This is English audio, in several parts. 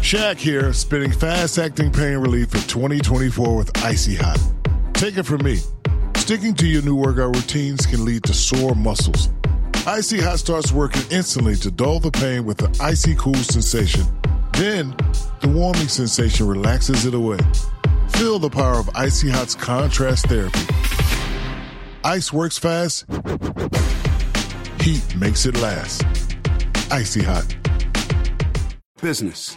Shaq here, spinning fast acting pain relief for 2024 with Icy Hot. Take it from me. Sticking to your new workout routines can lead to sore muscles. Icy Hot starts working instantly to dull the pain with the icy cool sensation. Then, the warming sensation relaxes it away. Feel the power of Icy Hot's contrast therapy. Ice works fast, heat makes it last. Icy Hot. Business.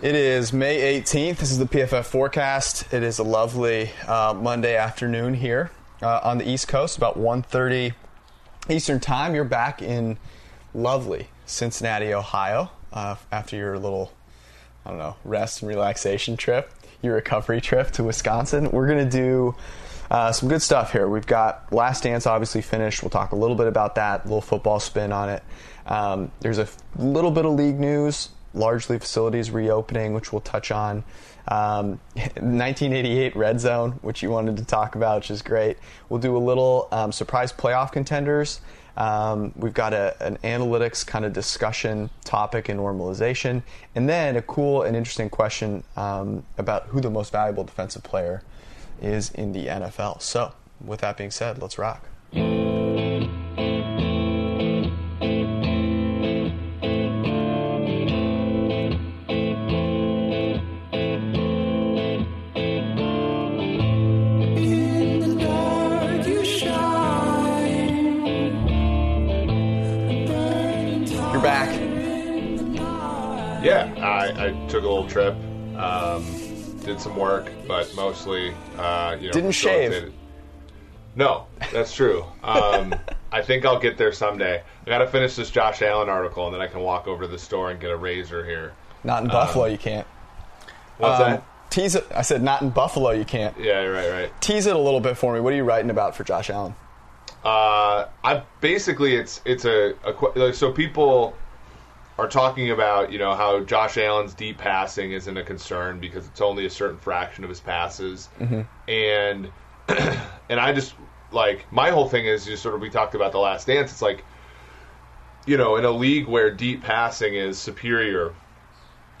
It is May 18th. This is the PFF forecast. It is a lovely uh, Monday afternoon here uh, on the East Coast, about 1.30 Eastern Time. You're back in lovely Cincinnati, Ohio, uh, after your little, I don't know, rest and relaxation trip, your recovery trip to Wisconsin. We're going to do uh, some good stuff here. We've got Last Dance obviously finished. We'll talk a little bit about that, a little football spin on it. Um, there's a little bit of league news largely facilities reopening, which we'll touch on. Um, 1988 Red Zone, which you wanted to talk about, which is great. We'll do a little um, surprise playoff contenders. Um, we've got a, an analytics kind of discussion topic and normalization, and then a cool and interesting question um, about who the most valuable defensive player is in the NFL. So, with that being said, let's rock. I, I took a little trip, um, did some work, but mostly, uh, you know, Didn't shave. No, that's true. Um, I think I'll get there someday. I got to finish this Josh Allen article, and then I can walk over to the store and get a razor here. Not in Buffalo, you can't. What's Um, that? Tease it. I said not in Buffalo, you can't. Yeah, right, right. Tease it a little bit for me. What are you writing about for Josh Allen? Uh, I basically it's it's a, a like, so people are talking about you know how Josh Allen's deep passing isn't a concern because it's only a certain fraction of his passes, and and I just like my whole thing is just sort of we talked about the last dance. It's like you know in a league where deep passing is superior.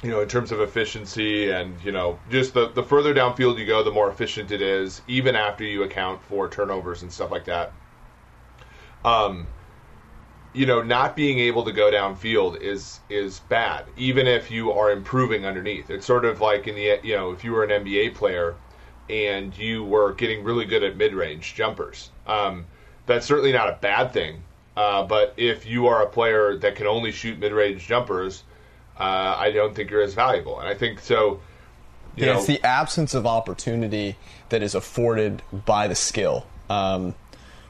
You know, in terms of efficiency and, you know, just the, the further downfield you go, the more efficient it is, even after you account for turnovers and stuff like that um, you know, not being able to go downfield is is bad, even if you are improving underneath. It's sort of like in the you know, if you were an NBA player and you were getting really good at mid range jumpers, um, that's certainly not a bad thing. Uh, but if you are a player that can only shoot mid range jumpers, uh, I don't think you're as valuable. And I think so. You Yeah, know, it's the absence of opportunity that is afforded by the skill, um,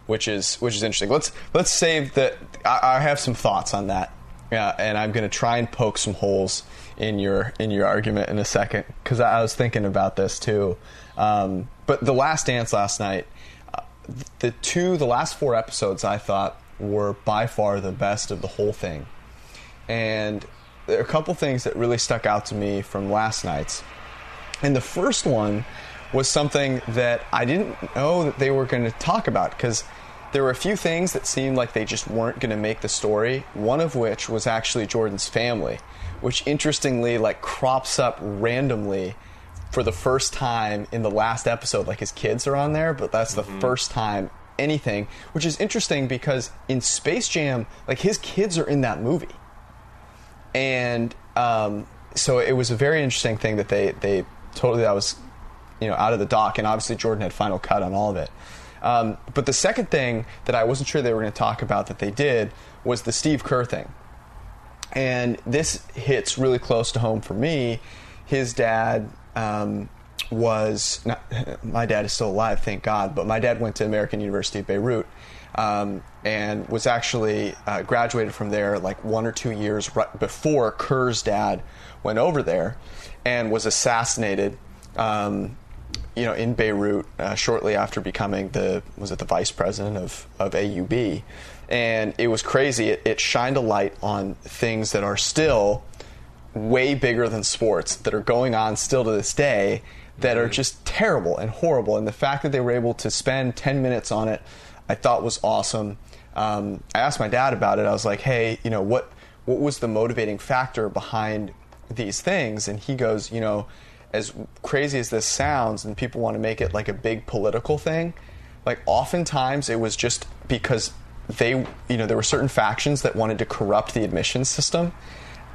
which is which is interesting. Let's let's save that. I, I have some thoughts on that, yeah, and I'm going to try and poke some holes in your in your argument in a second because I was thinking about this too. Um, but the last dance last night, uh, the two the last four episodes I thought were by far the best of the whole thing, and there are a couple things that really stuck out to me from last night's. And the first one was something that I didn't know that they were going to talk about because there were a few things that seemed like they just weren't going to make the story. One of which was actually Jordan's family, which interestingly like crops up randomly for the first time in the last episode. Like his kids are on there, but that's the first time anything, which is interesting because in Space Jam, like his kids are in that movie and um, so it was a very interesting thing that they they totally that was you know out of the dock, and obviously Jordan had final cut on all of it. Um, but the second thing that I wasn't sure they were going to talk about that they did was the Steve Kerr thing, and this hits really close to home for me. His dad um, was not, my dad is still alive, thank God, but my dad went to American University of Beirut. um, and was actually uh, graduated from there like one or two years right before Kerr's dad went over there, and was assassinated. Um, you know, in Beirut, uh, shortly after becoming the was it the vice president of of AUB, and it was crazy. It, it shined a light on things that are still way bigger than sports that are going on still to this day that are just terrible and horrible. And the fact that they were able to spend 10 minutes on it, I thought was awesome. Um, I asked my dad about it. I was like, hey, you know, what, what was the motivating factor behind these things? And he goes, you know, as crazy as this sounds, and people want to make it like a big political thing, like oftentimes it was just because they, you know, there were certain factions that wanted to corrupt the admissions system.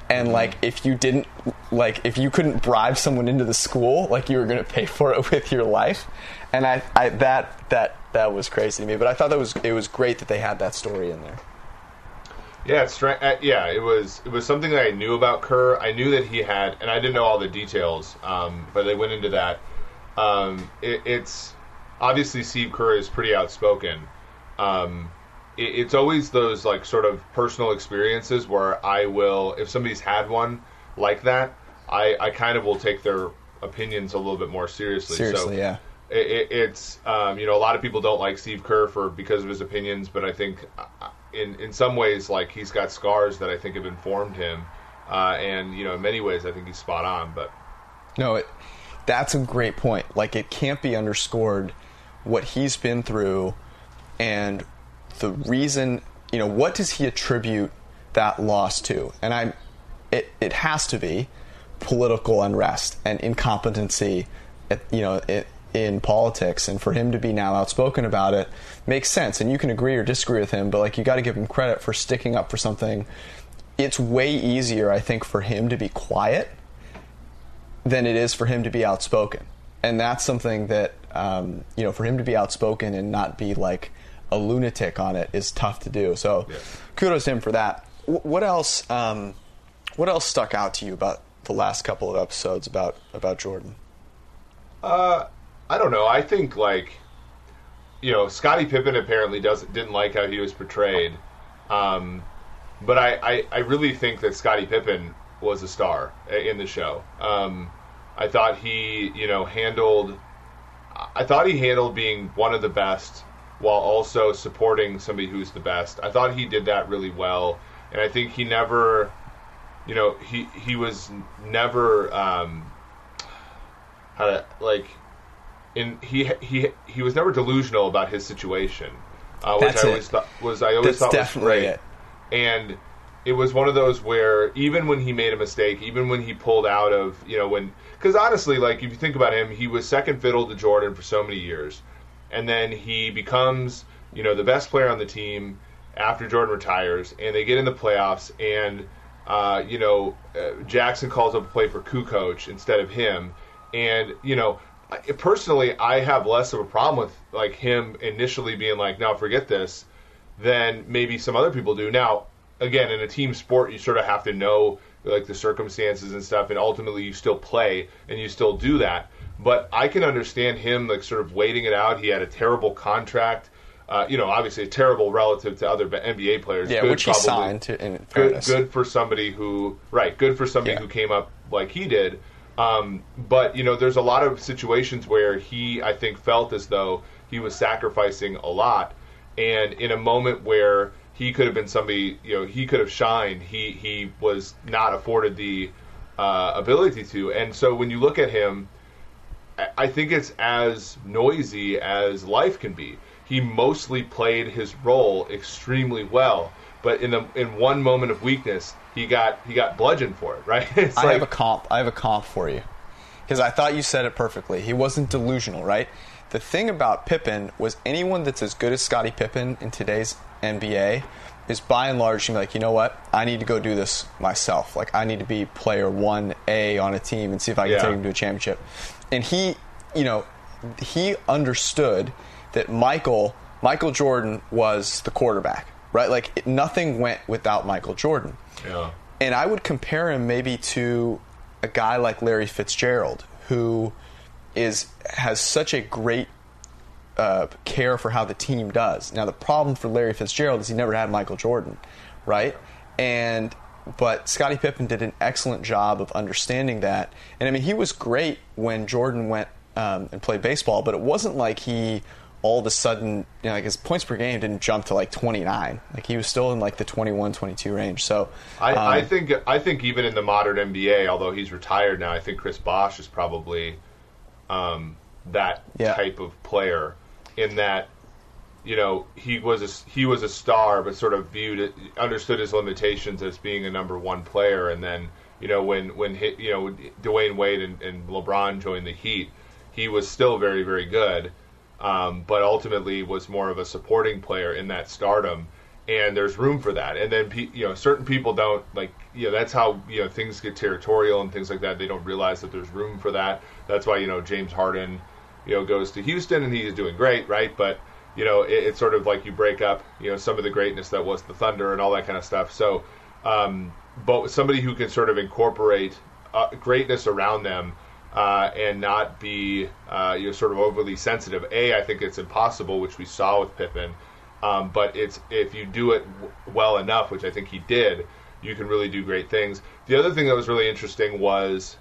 And mm-hmm. like if you didn't like if you couldn't bribe someone into the school like you were going to pay for it with your life. And I, I that that that was crazy to me. But i thought that was it was great that they had that story in there Yeah, stra- uh, yeah, it was it was something that I knew about Kerr. I knew that he had, and I didn't know all the details, um, but they went into that. Um, it, it's obviously Steve Kerr is pretty outspoken. Um, it, it's always those like sort of personal experiences where I will, if somebody's had one like that, I, I kind of will take their opinions a little bit more seriously. seriously so, yeah it, it, it's um, you know a lot of people don't like Steve Kerr for because of his opinions, but I think uh, in in some ways like he's got scars that I think have informed him, uh, and you know in many ways I think he's spot on. But no it that's a great point like it can't be underscored what he's been through and the reason you know what does he attribute that loss to and i it, it has to be political unrest and incompetency at, you know it, in politics and for him to be now outspoken about it makes sense. And you can agree or disagree with him but like you got to give him credit for sticking up for something. It's way easier i think for him to be quiet than it is for him to be outspoken. And that's something that um, you know for him to be outspoken and not be like a lunatic on it is tough to do. So kudos to him for that. W- what else um, what else stuck out to you about the last couple of episodes about about jordan? Uh, I don't know. I think like you know Scottie Pippen apparently doesn't didn't like how he was portrayed, um, but I, I I really think that Scottie Pippen was a star in the show. Um, I thought he you know handled I thought he handled being one of the best while also supporting somebody who's the best. I thought he did that really well, and I think he never, you know, he he was never um, how to like, in he he he was never delusional about his situation, uh, which That's I it. always thought was I always That's thought was great, it. and it was one of those where even when he made a mistake, even when he pulled out of you know when because honestly, like if you think about him, he was second fiddle to Jordan for so many years, and then he becomes you know the best player on the team after Jordan retires, and they get in the playoffs, and uh, you know uh, Jackson calls up a play for Kukoc instead of him, and you know. I- Personally, I have less of a problem with like him initially being like, "No, forget this," than maybe some other people do. Now, again, in a team sport, you sort of have to know like the circumstances and stuff, and ultimately you still play and you still do that. But I can understand him like sort of waiting it out. He had a terrible contract. Uh, you know, obviously terrible relative to other NBA players. yeah Good which he signed to in good, fairness. good for somebody who right good for somebody Yeah. who came up like he did um, but you know there's a lot of situations where he i think felt as though he was sacrificing a lot. And in a moment where he could have been somebody you know he could have shined he he was not afforded the uh, ability to. And so when you look at him I- think it's as noisy as life can be. He mostly played his role extremely well, but in the in one moment of weakness, he got he got bludgeoned for it. Right? It's I like have a comp. I have a comp for you because I thought you said it perfectly. He wasn't delusional, right? The thing about Pippen was anyone that's as good as Scottie Pippen in today's NBA is by and large like, you know what? I need to go do this myself. Like I need to be player one A on a team and see if I can Yeah. take him to a championship. And he, you know, he understood that Michael Michael Jordan was the quarterback, right? Like it, nothing went without Michael Jordan. And I would compare him maybe to a guy like Larry Fitzgerald, who is has such a great uh, care for how the team does. Now the problem for Larry Fitzgerald is he never had Michael Jordan, right? And but Scottie Pippen did an excellent job of understanding that. And I mean, he was great when Jordan went um, and played baseball, but it wasn't like he all of a sudden, you know, like his points per game didn't jump to like 29. Like he was still in like the 21, 22 range. So I, um, I think I think even in the modern NBA, although he's retired now, I think Chris Bosh is probably um, that Yeah. type of player. In that, you know, he was a, he was a star, but sort of viewed it, understood his limitations as being a number one player. And then, you know, when when hit, you know Dwyane Wade and, and LeBron joined the Heat, he was still very very good, um, but ultimately was more of a supporting player in that stardom. And there's room for that. And then you know, certain people don't like you know that's how you know things get territorial and things like that. They don't realize that there's room for that. That's why you know James Harden, you know, goes to Houston and he's doing great, right? But you know, it, it's sort of like you break up, you know, some of the greatness that was the Thunder and all that kind of stuff. So, um, but somebody who can sort of incorporate uh, greatness around them uh, and not be, uh, you know, sort of overly sensitive. A, I think it's impossible, which we saw with Pippen. Um, but it's if you do it w- well enough, which I think he did, you can really do great things. The other thing that was really interesting was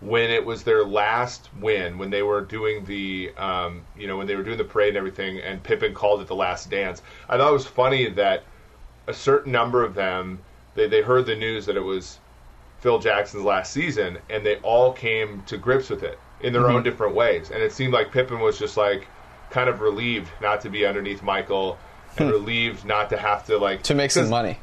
when it was their last win, when they were doing the, um, you know, when they were doing the parade and everything, and Pippen called it the last dance. I thought it was funny that a certain number of them, they, they heard the news that it was Phil Jackson's last season, and they all came to grips with it in their Mm-hmm. own different ways. And it seemed like Pippen was just like kind of relieved not to be underneath Michael, and relieved not to have to like Hmm. to make some money.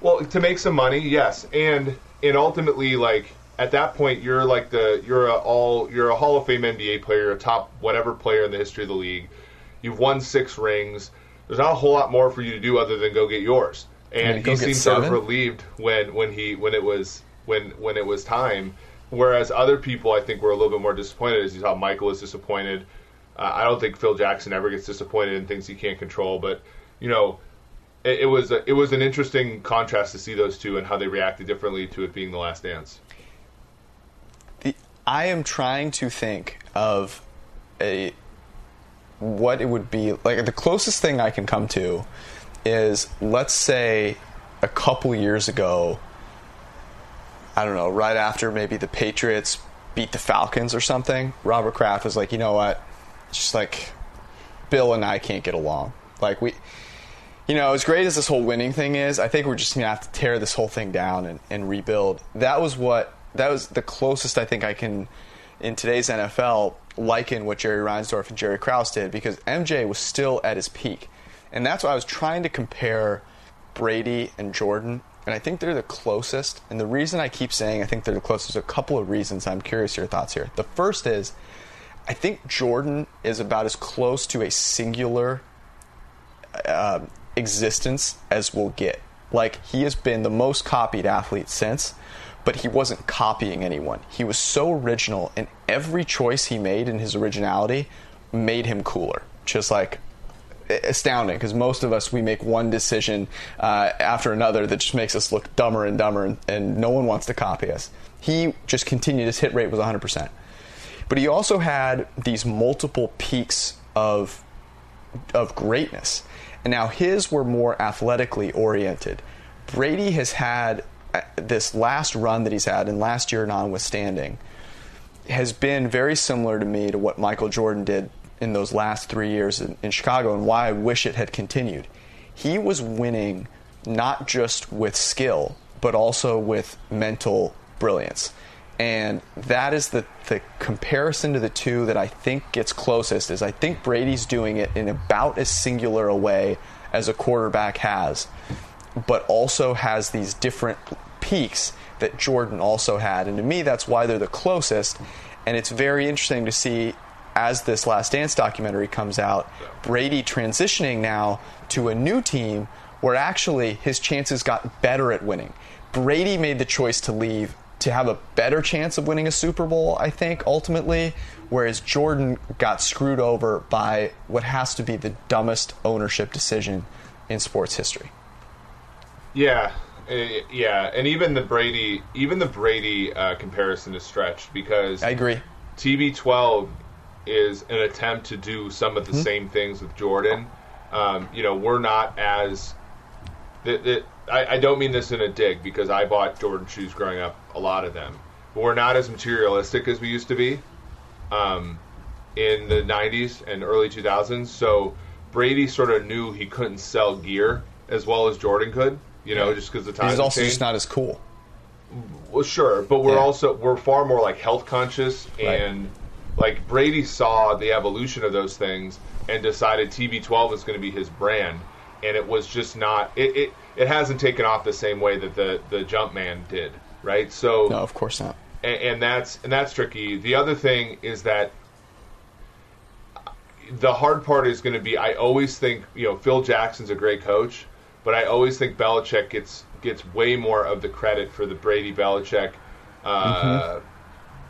well, to make some money, yes, and and ultimately, like at that point, you're like the you're a all you're a Hall of Fame NBA player, a top whatever player in the history of the league. You've won six rings. There's not a whole lot more for you to do other than go get yours. And he seemed sort of relieved when when he when it was when when it was time. Whereas other people, I think, were a little bit more disappointed. As you saw, Michael was disappointed. Uh, I don't think Phil Jackson ever gets disappointed in things he can't control. But you know, it, it was a, it was an interesting contrast to see those two and how they reacted differently to it being the last dance. the, I am trying to think of a what it would be like. The closest thing I can come to is let's say a couple years ago. I don't know, right after maybe the Patriots beat the Falcons or something. Robert Kraft was like, you know what, just like Bill and I can't get along. Like we, you know, as great as this whole winning thing is, I think we're just gonna have to tear this whole thing down and, and rebuild. That was what that was the closest I think I can in today's NFL liken what Jerry Reinsdorf and Jerry Krause did because MJ was still at his peak. And that's why I was trying to compare Brady and Jordan. And I think they're the closest. And the reason I keep saying I think they're the closest, a couple of reasons. I'm curious your thoughts here. The first is I think Jordan is about as close to a singular um, existence as we'll get. Like he has been the most copied athlete since, but he wasn't copying anyone. He was so original, and every choice he made in his originality made him cooler. Just like astounding because most of us we make one decision uh, after another that just makes us look dumber and dumber and, and no one wants to copy us. He just continued his hit rate was 100% but he also had these multiple peaks of of greatness. And now his were more athletically oriented. Brady has had uh, this last run that he's had and last year notwithstanding has been very similar to me to what michael jordan did in those last three years in, in Chicago and why I wish it had continued. He was winning not just with skill, but also with mental brilliance. And that is the, the comparison to the two that I think gets closest is I think Brady's doing it in about as singular a way as a quarterback has, but also has these different peaks that Jordan also had. And to me, that's why they're the closest. And it's very interesting to see as this Last Dance documentary comes out, Brady transitioning now to a new team where actually his chances got better at winning. Brady made the choice to leave to have a better chance of winning a Super Bowl, I think, ultimately, whereas Jordan got screwed over by what has to be the dumbest ownership decision in sports history. Yeah, eh, yeah, and even the Brady, even the Brady uh, comparison is stretched because I agree. TB12 is an attempt to do some of the same things with Jordan. Um, you know, we're not as. That, that, I, I don't mean this in a dig because I bought Jordan shoes growing up, a lot of them. But we're not as materialistic as we used to be um, in the 90s and early 2000s. So Brady sort of knew he couldn't sell gear as well as Jordan could, you know, just because the time. He's also changed. just not as cool. Well, sure, but we're Yeah. also we're far more like health conscious Right. Like Brady saw the evolution of those things and decided TB12 is going to be his brand, and it was just not it, it it hasn't taken off the same way that the the Jumpman did, right? So No, of course not. and, and that's and that's tricky. The other thing is that the hard part is going to be. I always think you know Phil Jackson's a great coach, but I always think Belichick gets gets way more of the credit for the Brady Belichick uh,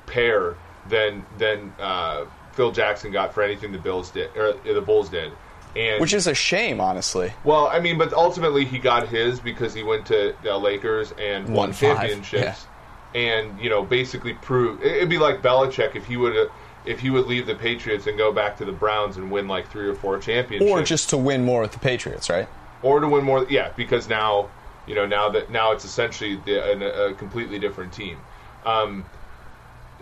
pair than than uh, Phil Jackson got for anything the Bills did or the Bulls did. And Which is a shame, honestly. well, I mean, but ultimately he got his because he went to the Lakers and won, Won championships, and you know basically proved it'd be like Belichick if he would if he would leave the Patriots and go back to the Browns and win like three or four championships, Or just to win more with the Patriots, right? or to win more. Yeah, because now you know now that now it's essentially the, a, a completely different team. Um,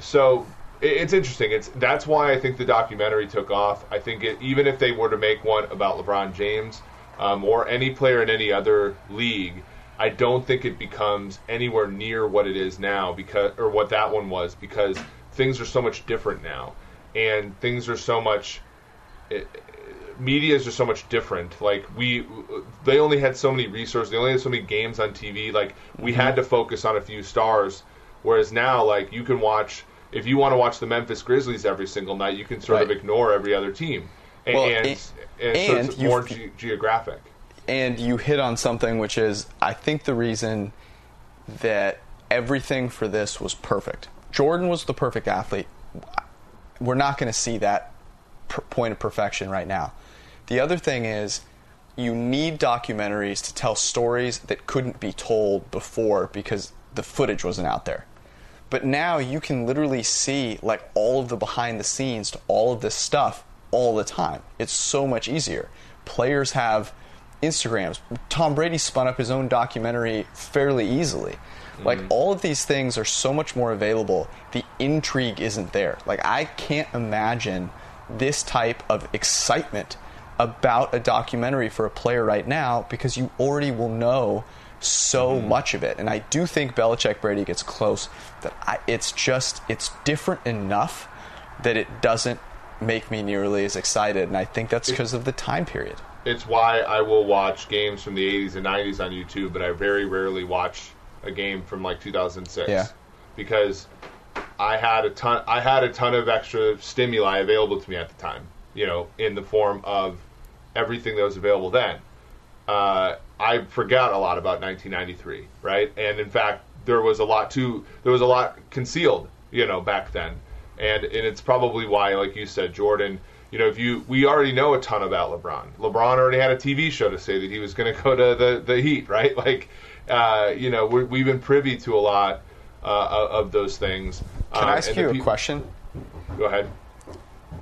so it's interesting. It's that's why I think the documentary took off. I think it, even if they were to make one about LeBron James um, or any player in any other league, I don't think it becomes anywhere near what it is now because or what that one was because things are so much different now and things are so much media is just so much different. Like we, they only had so many resources. They only had so many games on TV. Like we Mm-hmm. had to focus on a few stars. Whereas now, like you can watch if you want to watch the Memphis Grizzlies every single night, you can sort of ignore every other team. And, Well, and, and- and, so it's more ge- geographic. And you hit on something which is, I think, the reason that everything for this was perfect. Jordan was the perfect athlete. We're not going to see that per- point of perfection right now. The other thing is, you need documentaries to tell stories that couldn't be told before because the footage wasn't out there. But now you can literally see like all of the behind the scenes to all of this stuff all the time. It's so much easier. Players have Instagrams. Tom Brady spun up his own documentary fairly easily. Like mm-hmm. all of these things are so much more available. The intrigue isn't there. Like I can't imagine this type of excitement about a documentary for a player right now because you already will know so mm-hmm. much of it. And I do think Belichick Brady gets close. That I, it's just it's different enough that it doesn't make me nearly as excited. And I think that's because of the time period. It's why I will watch games from the 80s and 90s on YouTube, but I very rarely watch a game from like 2006. Yeah. Because I had a ton I had a ton of extra stimuli available to me at the time, you know, in the form of everything that was available then. Uh, I forgot a lot about 1993, right? And in fact, there was a lot too there was a lot concealed, you know, back then. And and it's probably why like you said Jordan you know, if you we already know a ton about LeBron. LeBron already had a TV show to say that he was going to go to the the Heat, right? Like, uh, you know, we're, we've been privy to a lot uh, of those things. Can I ask you a question? Go ahead.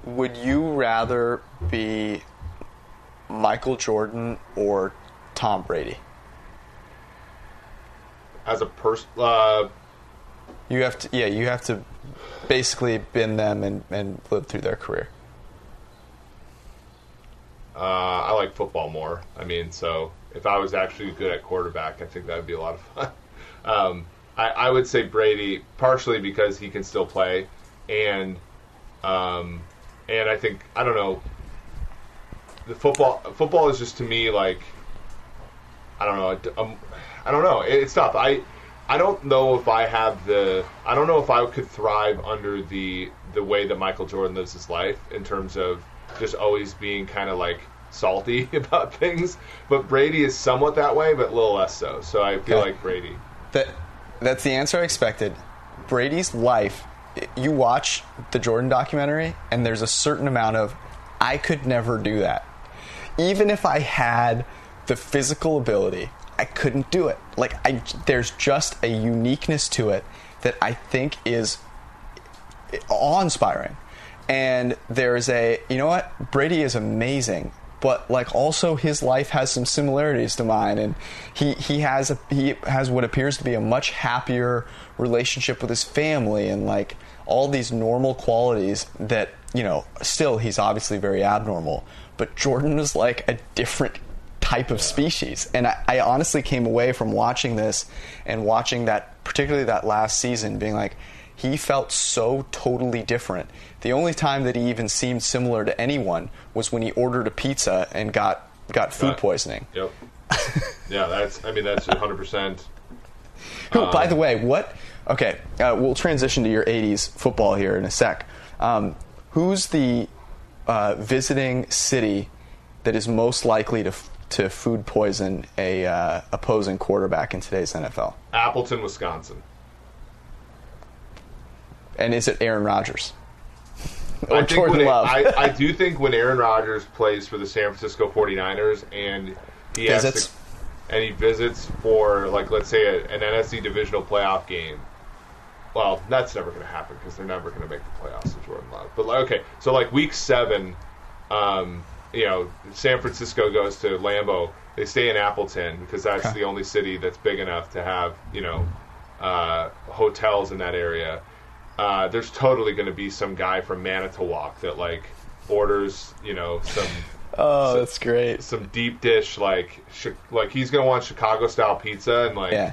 Would you rather be Michael Jordan or Tom Brady? As a person, uh, You have to, yeah, you have to basically been them and, and live through their career. uh, I like football more. I mean, so if I was actually good at quarterback, I think that would be a lot of fun. um, I, I would say Brady, partially because he can still play, and um, and I think I don't know. The football football is just to me like I don't know. Um, I don't know. It's tough. I I don't know if I have the. I don't know if I could thrive under the the way that Michael Jordan lives his life in terms of just always being kind of like salty about things. But Brady is somewhat that way, but a little less so. So I feel Okay. like Brady. That that's the answer I expected. Brady's life. You watch the Jordan documentary, and there's a certain amount of I could never do that. Even if I had the physical ability, I couldn't do it. Like I, there's just a uniqueness to it that I think is awe-inspiring. And there's a, you know what? Brady is amazing, but like also his life has some similarities to mine, and he he has a he has what appears to be a much happier relationship with his family, and like all these normal qualities that you know. Still, he's obviously very abnormal, but Jordan is like a different type of species. And I, I, honestly came away from watching this and watching that, particularly that last season, being like, he felt so totally different. The only time that he even seemed similar to anyone was when he ordered a pizza and got got food poisoning. Yep. yeah, that's. I mean, that's 100. percent Who, by the way, what? Okay, uh, we'll transition to your '80s football here in a sec. Um, who's the uh, visiting city that is most likely to to food poison a uh, opposing quarterback in today's NFL? Appleton, Wisconsin. And is it Aaron Rodgers? I, think when it, I, I, do think when Aaron Rodgers plays for the San Francisco 49ers and he visits. has to, and he visits for like let's say a, an NFC divisional playoff game. Well, that's never going to happen because they're never going to make the playoffs with Jordan Love. But like, okay, so like week seven, um, you know, San Francisco goes to Lambeau. They stay in Appleton because that's okay. the only city that's big enough to have you know uh, hotels in that area uh, there's totally going to be some guy from Manitowoc that like orders, you know, some. oh, some, that's great. Some deep dish like sh- like he's going to want Chicago style pizza and like. Yeah.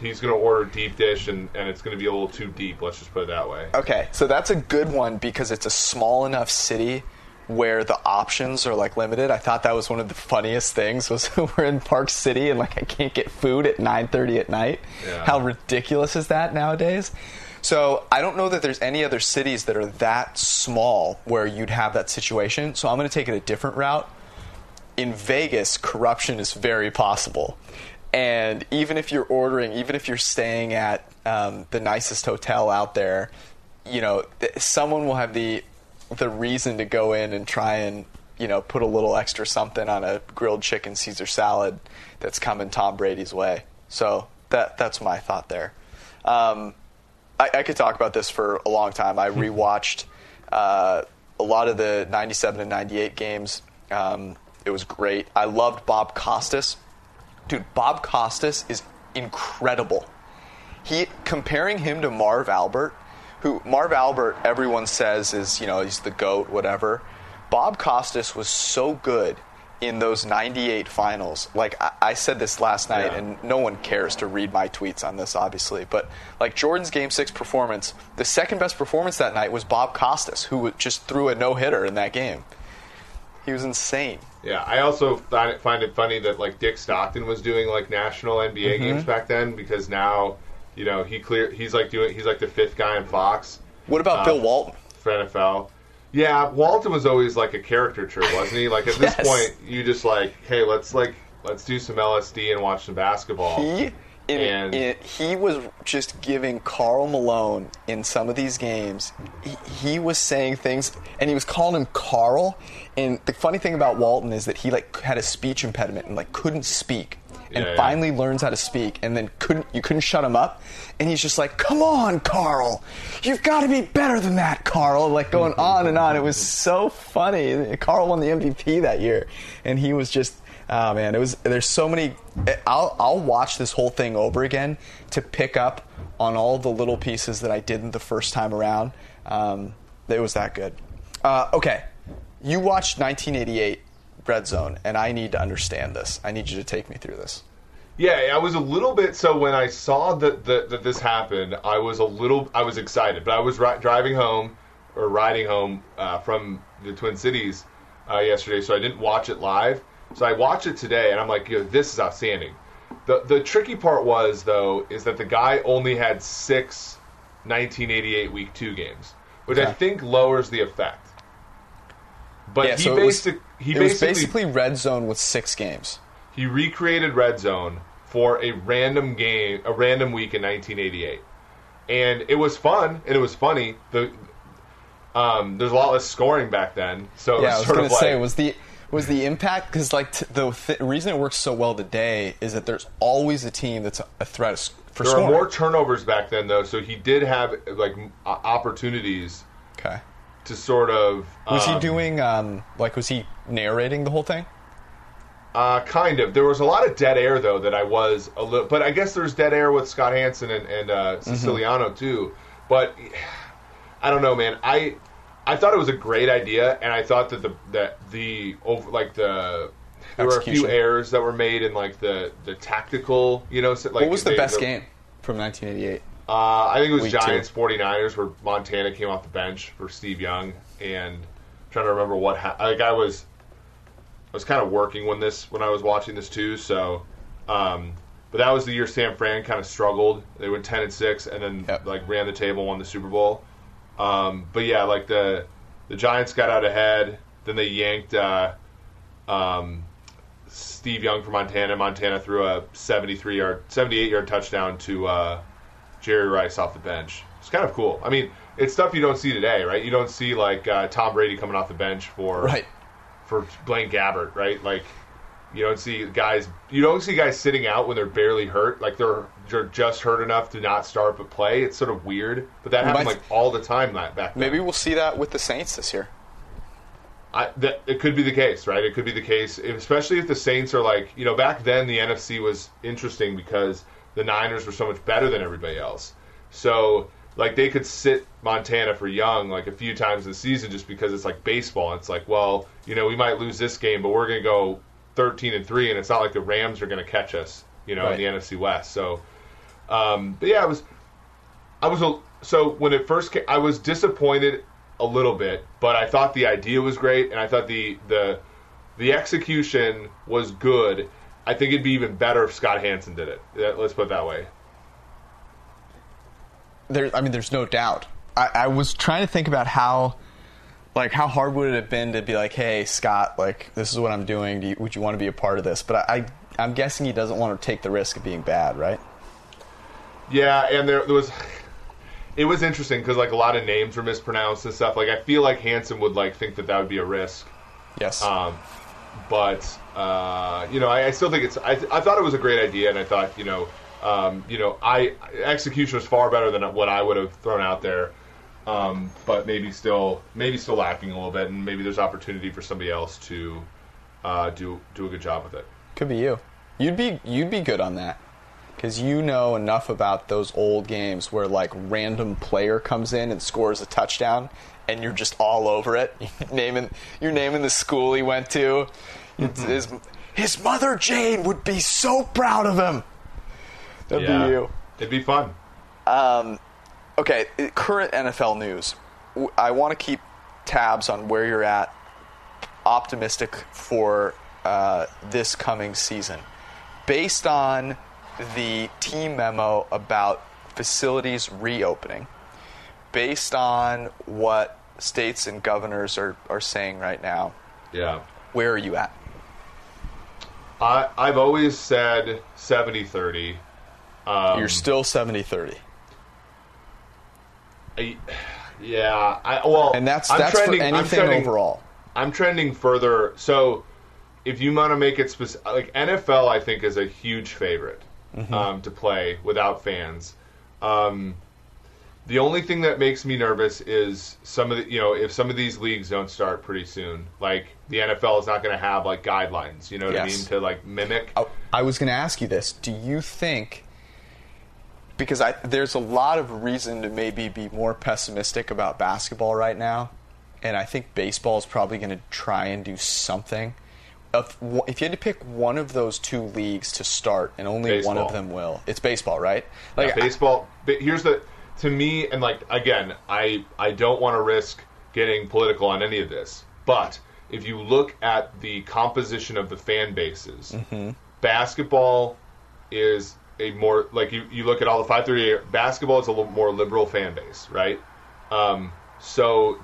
He's going to order deep dish, and, and it's going to be a little too deep. Let's just put it that way. Okay, so that's a good one because it's a small enough city where the options are like limited. I thought that was one of the funniest things was we're in Park City and like I can't get food at 9:30 at night. Yeah. How ridiculous is that nowadays? So I don't know that there's any other cities that are that small where you'd have that situation. So I'm going to take it a different route. In Vegas, corruption is very possible. And even if you're ordering, even if you're staying at um, the nicest hotel out there, you know, someone will have the the reason to go in and try and you know put a little extra something on a grilled chicken Caesar salad that's coming Tom Brady's way. So that that's my thought there. Um, I, I, could talk about this for a long time. I rewatched uh, a lot of the 97 and 98 games. Um, it was great. I loved Bob Costas. Dude, Bob Costas is incredible. He comparing him to Marv Albert, who Marv Albert everyone says is, you know, he's the goat whatever. Bob Costas was so good in those 98 finals, like I, I said this last night, yeah. and no one cares to read my tweets on this, obviously, but like Jordan's game six performance, the second best performance that night was Bob Costas, who just threw a no hitter in that game. He was insane. Yeah, I also find it, find it funny that like Dick Stockton was doing like national NBA mm-hmm. games back then because now, you know, he clear he's like doing he's like the fifth guy in Fox. What about uh, Bill Walton for NFL? Yeah, Walton was always like a caricature, wasn't he? Like at yes. this point, you just like, hey, let's like let's do some LSD and watch some basketball. He in, and in, he was just giving Karl Malone in some of these games. He, he, was saying things, and he was calling him Karl. And the funny thing about Walton is that he like had a speech impediment and like couldn't speak and yeah, finally yeah. learns how to speak and then couldn't you couldn't shut him up. And he's just like come on karl. You've got to be better than that karl. Like going on and on. It was so funny. Karl won the mvp that year and he was just oh man it was there's so many i'll i'll watch this whole thing over again to pick up on all the little pieces that i didn't the first time around. Um, it was that good. Uh, okay. You watched 1988 red zone, and I need to understand this. I need you to take me through this. Yeah, I was a little bit. So when I saw that that, that this happened, I was a little. I was excited, but I was ri- driving home or riding home uh, from the Twin Cities uh, yesterday, so I didn't watch it live. So I watched it today, and I'm like, Yo, this is outstanding. The the tricky part was though is that the guy only had six 1988 Week Two games, which okay. I think lowers the effect. But yeah, he, so basic, was, he it basically, was basically red zone with six games. He recreated red zone for a random game, a random week in 1988, and it was fun and it was funny. The um, there's a lot less scoring back then, so yeah, I was going to say was the was the impact because like t- the th- reason it works so well today is that there's always a team that's a threat for there scoring. There were more turnovers back then though, so he did have like opportunities. Okay to sort of Was he um, doing um, like was he narrating the whole thing? Uh, kind of. There was a lot of dead air though that I was a little, but I guess there's dead air with Scott Hansen and, and uh, Siciliano too. But I don't know, man. I I thought it was a great idea, and I thought that the that the over like the there were a few errors that were made in like the the tactical, you know. so, Like What was the they- best game from 1988? Uh, I think it was Week Giants two. 49ers where Montana came off the bench for Steve Young, and I'm trying to remember what ha- like I was I was kind of working when this when I was watching this too. So, um, but that was the year San Fran kind of struggled. They went 10 and six, and then Yep. like ran the table, won the Super Bowl. Um, but yeah, like the the Giants got out ahead, then they yanked uh, um, Steve Young from Montana. Montana threw a 73 yard, 78 yard touchdown to uh, Jerry Rice off the bench. It's kind of cool. I mean, it's stuff you don't see today, right? You don't see like uh, Tom Brady coming off the bench for Right. for Blaine Gabbert, right? Like you don't see guys you don't see guys sitting out when they're barely hurt, like they're they're just hurt enough to not start but play. It's sort of weird, but that happened like all the time back then. Maybe we'll see that with the Saints this year. I, that, it could be the case, right? It could be the case, especially if the Saints are like, you know, back then the NFC was interesting because the Niners were so much better than everybody else. So, like, they could sit Montana for Young like a few times this season just because it's like baseball. It's like, well, you know, we might lose this game, but we're going to go 13 and three, and it's not like the Rams are going to catch us, you know, Right. in the NFC West. So, um, but yeah, I was. I was a, so when it first came, I was disappointed a little bit, but I thought the idea was great, and I thought the the the execution was good. I think it'd be even better if Scott Hansen did it. Let's put it that way. There, I mean, there's no doubt. I, I was trying to think about how, like, how hard would it have been to be like, "Hey, Scott, like, this is what I'm doing. Do you, would you want to be a part of this?" But I, I, I'm guessing he doesn't want to take the risk of being bad, right? Yeah, and there, there was. It was interesting because like a lot of names were mispronounced and stuff. Like I feel like Hansen would like think that that would be a risk. Yes. Um, but uh, you know, I, I still think it's. I, I thought it was a great idea, and I thought you know, um, you know, I execution was far better than what I would have thrown out there. Um, but maybe still, maybe still lacking a little bit, and maybe there's opportunity for somebody else to uh, do do a good job with it. Could be you. You'd be you'd be good on that because you know enough about those old games where like random player comes in and scores a touchdown, and you're just all over it. You're naming you're naming the school he went to. It's his his mother Jane would be so proud of him. That'd be you. It'd be fun. Okay, uh, current NFL news. I want to keep tabs on where you're at. Optimistic for uh, this coming season, based on the team memo about facilities reopening, based on what states and governors are, are saying right now. Yeah. Where are you at? I, I've always said 70 30. Um, You're still 70 30. I- yeah. I, well, And that's, I'm that's trending, for I'm anything trending- overall. I'm trending further. So, if you want to make it specific, like NFL, I think is a huge favorite Mm-hmm. um, to play without fans. Um, the only thing that makes me nervous is some of the, you know, if some of these leagues don't start pretty soon, like the NFL is not going to have like guidelines, you know what I mean, to like mimic. I, I was going to ask you this. Do you think because I there's a lot of reason to maybe be more pessimistic about basketball right now, and I think baseball is probably going to try and do something. If, if you had to pick one of those two leagues to start, and only one of them will, it's baseball, right? Yeah, Like baseball. But here's the to me, and like again, I I don't want to risk getting political on any of this, but if you look at the composition of the fan bases, basketball is a more like you, you look at all the 538 basketball is a little more liberal fan base right? Um, so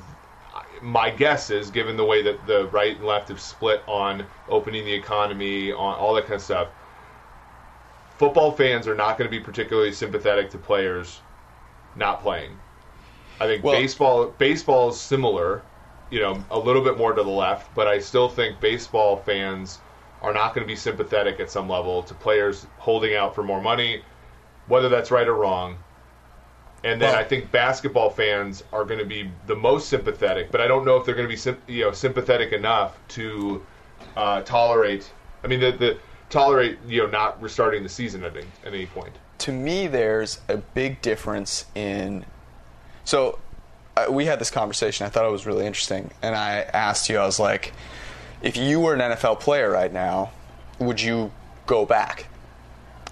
my guess is given the way that the right and left have split on opening the economy on all that kind of stuff football fans are not going to be particularly sympathetic to players not playing. I think Well- baseball baseball is similar, you know, a little bit more to the left, but I still think baseball fans are not going to be sympathetic at some level to players holding out for more money, whether that's right or wrong. And then Well- I think basketball fans are going to be the most sympathetic, but I don't know if they're going to be you know sympathetic enough to uh, tolerate. I mean, the, the tolerate you know not restarting the season at any, at any point. To me, there's a big difference in. So, uh, we had this conversation. I thought it was really interesting, and I asked you. I was like, if you were an NFL player right now, would you go back?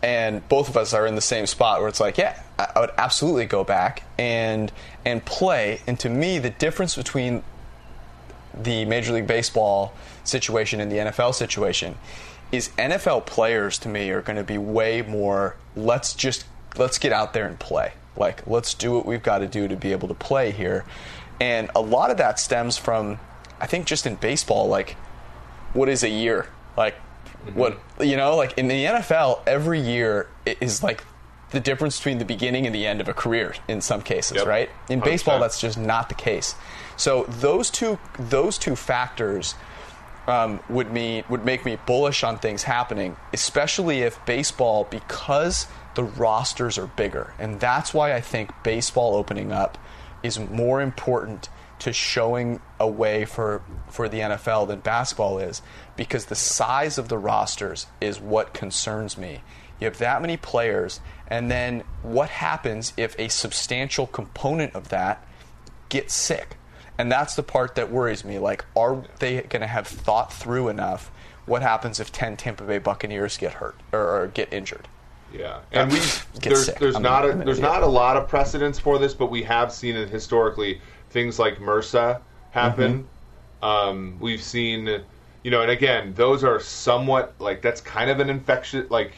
And both of us are in the same spot where it's like, yeah, I I would absolutely go back and and play. And to me, the difference between the Major League Baseball situation and the NFL situation is NFL players to me are going to be way more let's just let's get out there and play. Like let's do what we've got to do to be able to play here. And a lot of that stems from I think just in baseball like what is a year? Like mm-hmm. what you know, like in the NFL every year is like the difference between the beginning and the end of a career in some cases, Yep. right? In baseball 100%. that's just not the case. So those two those two factors um, would mean would make me bullish on things happening, especially if baseball because the rosters are bigger, and that's why I think baseball opening up is more important to showing a way for for the NFL than basketball is because the size of the rosters is what concerns me. You have that many players, and then what happens if a substantial component of that gets sick? And that's the part that worries me. Like, are they going to have thought through enough what happens if 10 Tampa Bay Buccaneers get hurt or, or get injured? Yeah, and we there's sick. there's I'm not a there's not a lot of precedents for this, but we have seen it historically. Things like MRSA happen. Mm-hmm. Um, we've seen, you know, and again, those are somewhat like that's kind of an infectious like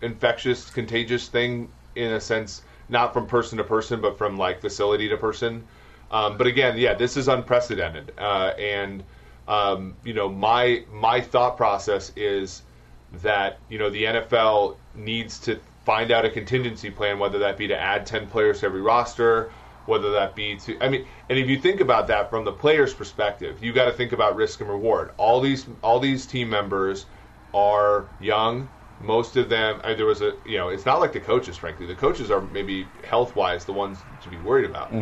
infectious, contagious thing in a sense, not from person to person, but from like facility to person. Um, but again, yeah, this is unprecedented, uh, and um, you know, my my thought process is that you know the NFL needs to find out a contingency plan, whether that be to add ten players to every roster, whether that be to I mean, and if you think about that from the player's perspective, you got to think about risk and reward. All these all these team members are young. Most of them, uh, there was a you know, it's not like the coaches. Frankly, the coaches are maybe health wise the ones to be worried about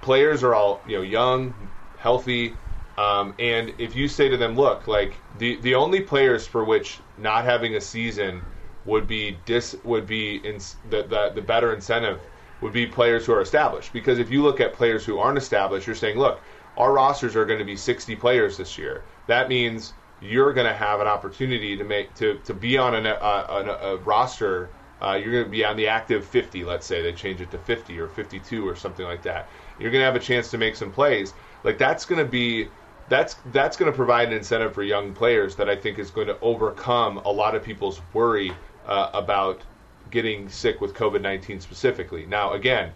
players are all you know young, healthy, um, and if you say to them, look, like the the only players for which not having a season would be dis would be in, the, the the better incentive would be players who are established because if you look at players who aren't established, you're saying, look, our rosters are going to be 60 players this year. That means you're going to have an opportunity to make to, to be on an, uh, an, a roster. Uh, you're going to be on the active 50. Let's say they change it to 50 or 52 or something like that. You're going to have a chance to make some plays. Like that's going to be that's that's going to provide an incentive for young players that I think is going to overcome a lot of people's worry uh, about getting sick with COVID 19 specifically. Now, again,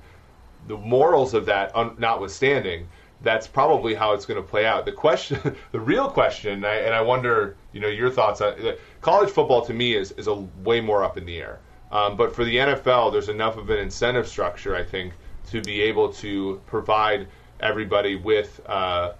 the morals of that un- notwithstanding, that's probably how it's going to play out. The question, the real question, and I, and I wonder, you know, your thoughts on uh, college football to me is is a way more up in the air. Um, but for the NFL, there's enough of an incentive structure, I think, to be able to provide everybody with. Uh,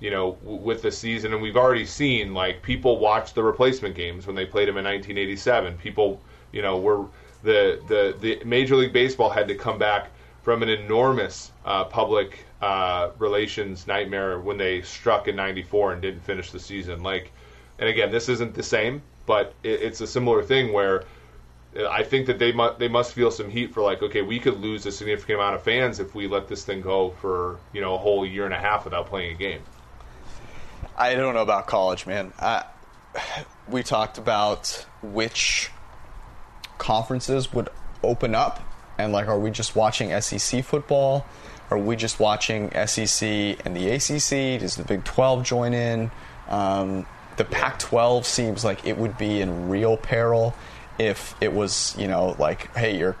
you know, w- with the season, and we've already seen like people watch the replacement games when they played them in 1987. People, you know, were the the the Major League Baseball had to come back from an enormous uh, public uh, relations nightmare when they struck in '94 and didn't finish the season. Like, and again, this isn't the same, but it, it's a similar thing where. I think that they must they must feel some heat for like okay we could lose a significant amount of fans if we let this thing go for you know a whole year and a half without playing a game. I don't know about college, man. I, we talked about which conferences would open up, and like, are we just watching SEC football? Are we just watching SEC and the ACC? Does the Big 12 join in? Um, the Pac 12 seems like it would be in real peril if it was, you know, like, hey, your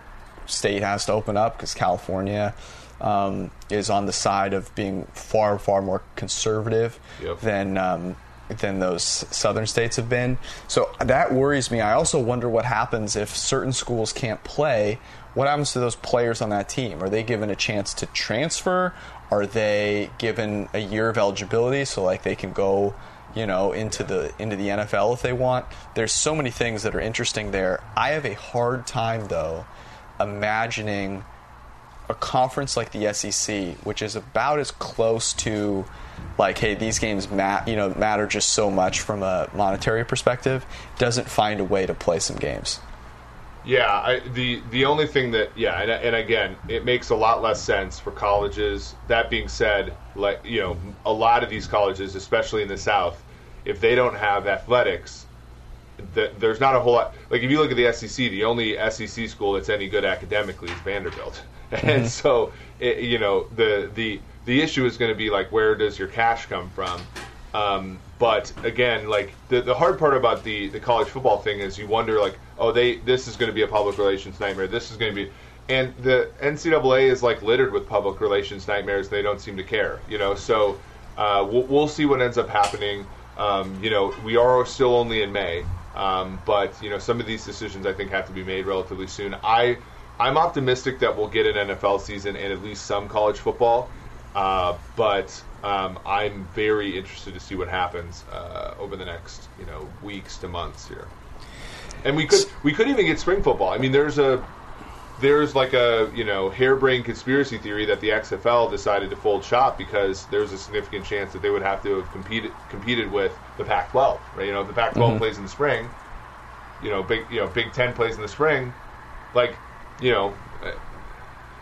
state has to open up because California um, is on the side of being far, far more conservative Yep. than um, than those southern states have been. So that worries me. I also wonder what happens if certain schools can't play. What happens to those players on that team? Are they given a chance to transfer? Are they given a year of eligibility so like they can go, you know, into the into the NFL if they want? There's so many things that are interesting there. I have a hard time though imagining a conference like the SEC, which is about as close to like, hey, these games mat, you know, matter just so much from a monetary perspective, doesn't find a way to play some games. Yeah, I, the the only thing that yeah, and, and again, it makes a lot less sense for colleges. That being said, like you know, a lot of these colleges, especially in the South, if they don't have athletics, that there's not a whole lot. Like if you look at the SEC, the only SEC school that's any good academically is Vanderbilt, and mm-hmm. so it, you know the the the issue is going to be like where does your cash come from? Um, but again, like the the hard part about the the college football thing is you wonder like, oh, they this is going to be a public relations nightmare. This is going to be, and the NCAA is like littered with public relations nightmares. They don't seem to care, you know. So uh, we'll, we'll see what ends up happening. Um, you know, we are still only in May, um, but you know, some of these decisions I think have to be made relatively soon. I I'm optimistic that we'll get an NFL season and at least some college football, uh, but um, I'm very interested to see what happens uh, over the next you know weeks to months here. And we could we could even get spring football. I mean, there's a there's like a you know harebrained conspiracy theory that the XFL decided to fold shop because there's a significant chance that they would have to have competed competed with the Pac-12. Right? You know, if the Pac-12 Mm-hmm. plays in the spring, you know, big you know Big Ten plays in the spring, like you know.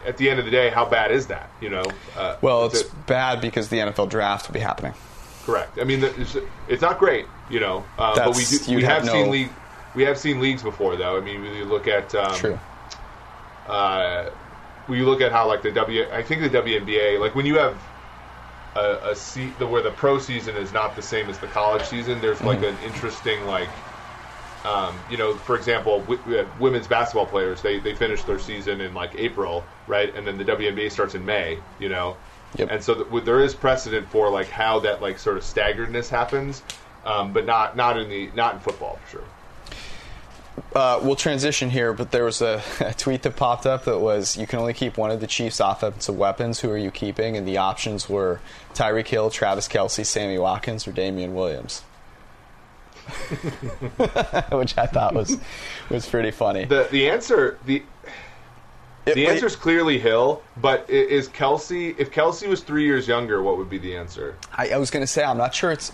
At the end of the day, how bad is that? You know. Uh, Well, it's bad because the NFL draft will be happening. Correct. I mean, it's, it's not great, you know, uh, but we do, we have have no- seen league, we have seen leagues before, though. I mean, when you look at um, True. uh, when you look at how like the W, I think the WNBA, like when you have a, a se- the where the pro season is not the same as the college season. There's like Mm-hmm. an interesting like. Um, you know, for example, w- we women's basketball players they they finish their season in like April, right, and then the WNBA starts in May. You know, Yep. and so th- there is precedent for like how that like sort of staggeredness happens, um, but not not in the not in football for sure. Uh, we'll transition here, but there was a, a tweet that popped up that was you can only keep one of the Chiefs' offensive weapons. Who are you keeping? And the options were Tyreek Hill, Travis Kelce, Sammy Watkins, or Damien Williams. Which I thought was was pretty funny. The the answer the It- the answer is clearly Hill, but is Kelce? If Kelce was three years younger, what would be the answer? I, I was going to say I'm not sure it's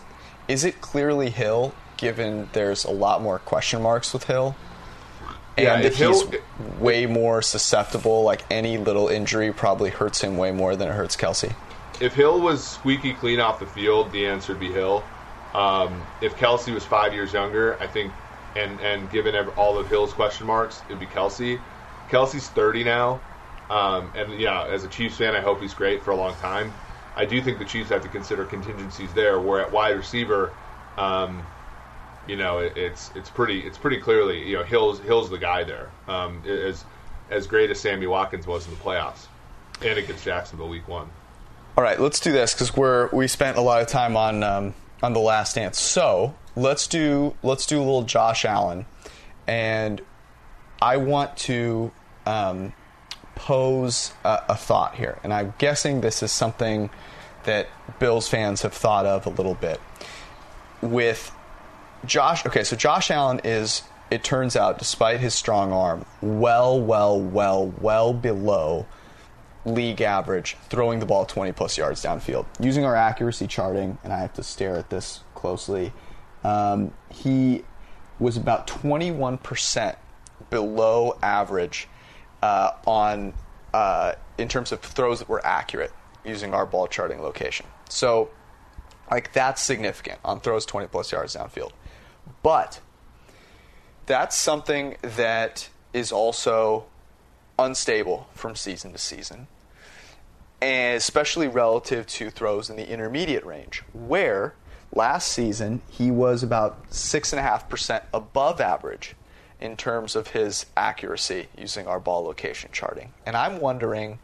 is it clearly Hill given there's a lot more question marks with Hill. And Yeah, if Hill- he's way more susceptible, like any little injury probably hurts him way more than it hurts Kelce. If Hill was squeaky clean off the field, the answer would be Hill. Um, if Kelce was five years younger, I think, and and given all of Hill's question marks, it'd be Kelce. Kelce's 30 now, um, and yeah, as a Chiefs fan, I hope he's great for a long time. I do think the Chiefs have to consider contingencies there. Where at wide receiver, um, you know, it, it's it's pretty it's pretty clearly you know Hill's Hill's the guy there. Um, as as great as Sammy Watkins was in the playoffs, and against Jacksonville week one. All right, let's do this because we're we spent a lot of time on um, on the Last Dance. So let's do let's do a little Josh Allen, and I want to um, pose a, a thought here, and I'm guessing this is something that Bills fans have thought of a little bit with Josh. Okay, so Josh Allen is. It turns out, despite his strong arm, well, well, well, well below league average throwing the ball 20 plus yards downfield. Using our accuracy charting, and I have to stare at this closely, um, he was about 21% below average uh, on uh, in terms of throws that were accurate using our ball charting location. So, like that's significant on throws 20 plus yards downfield. But that's something that is also unstable from season to season, especially relative to throws in the intermediate range, where last season he was about 6.5% above average in terms of his accuracy using our ball location charting. And I'm wondering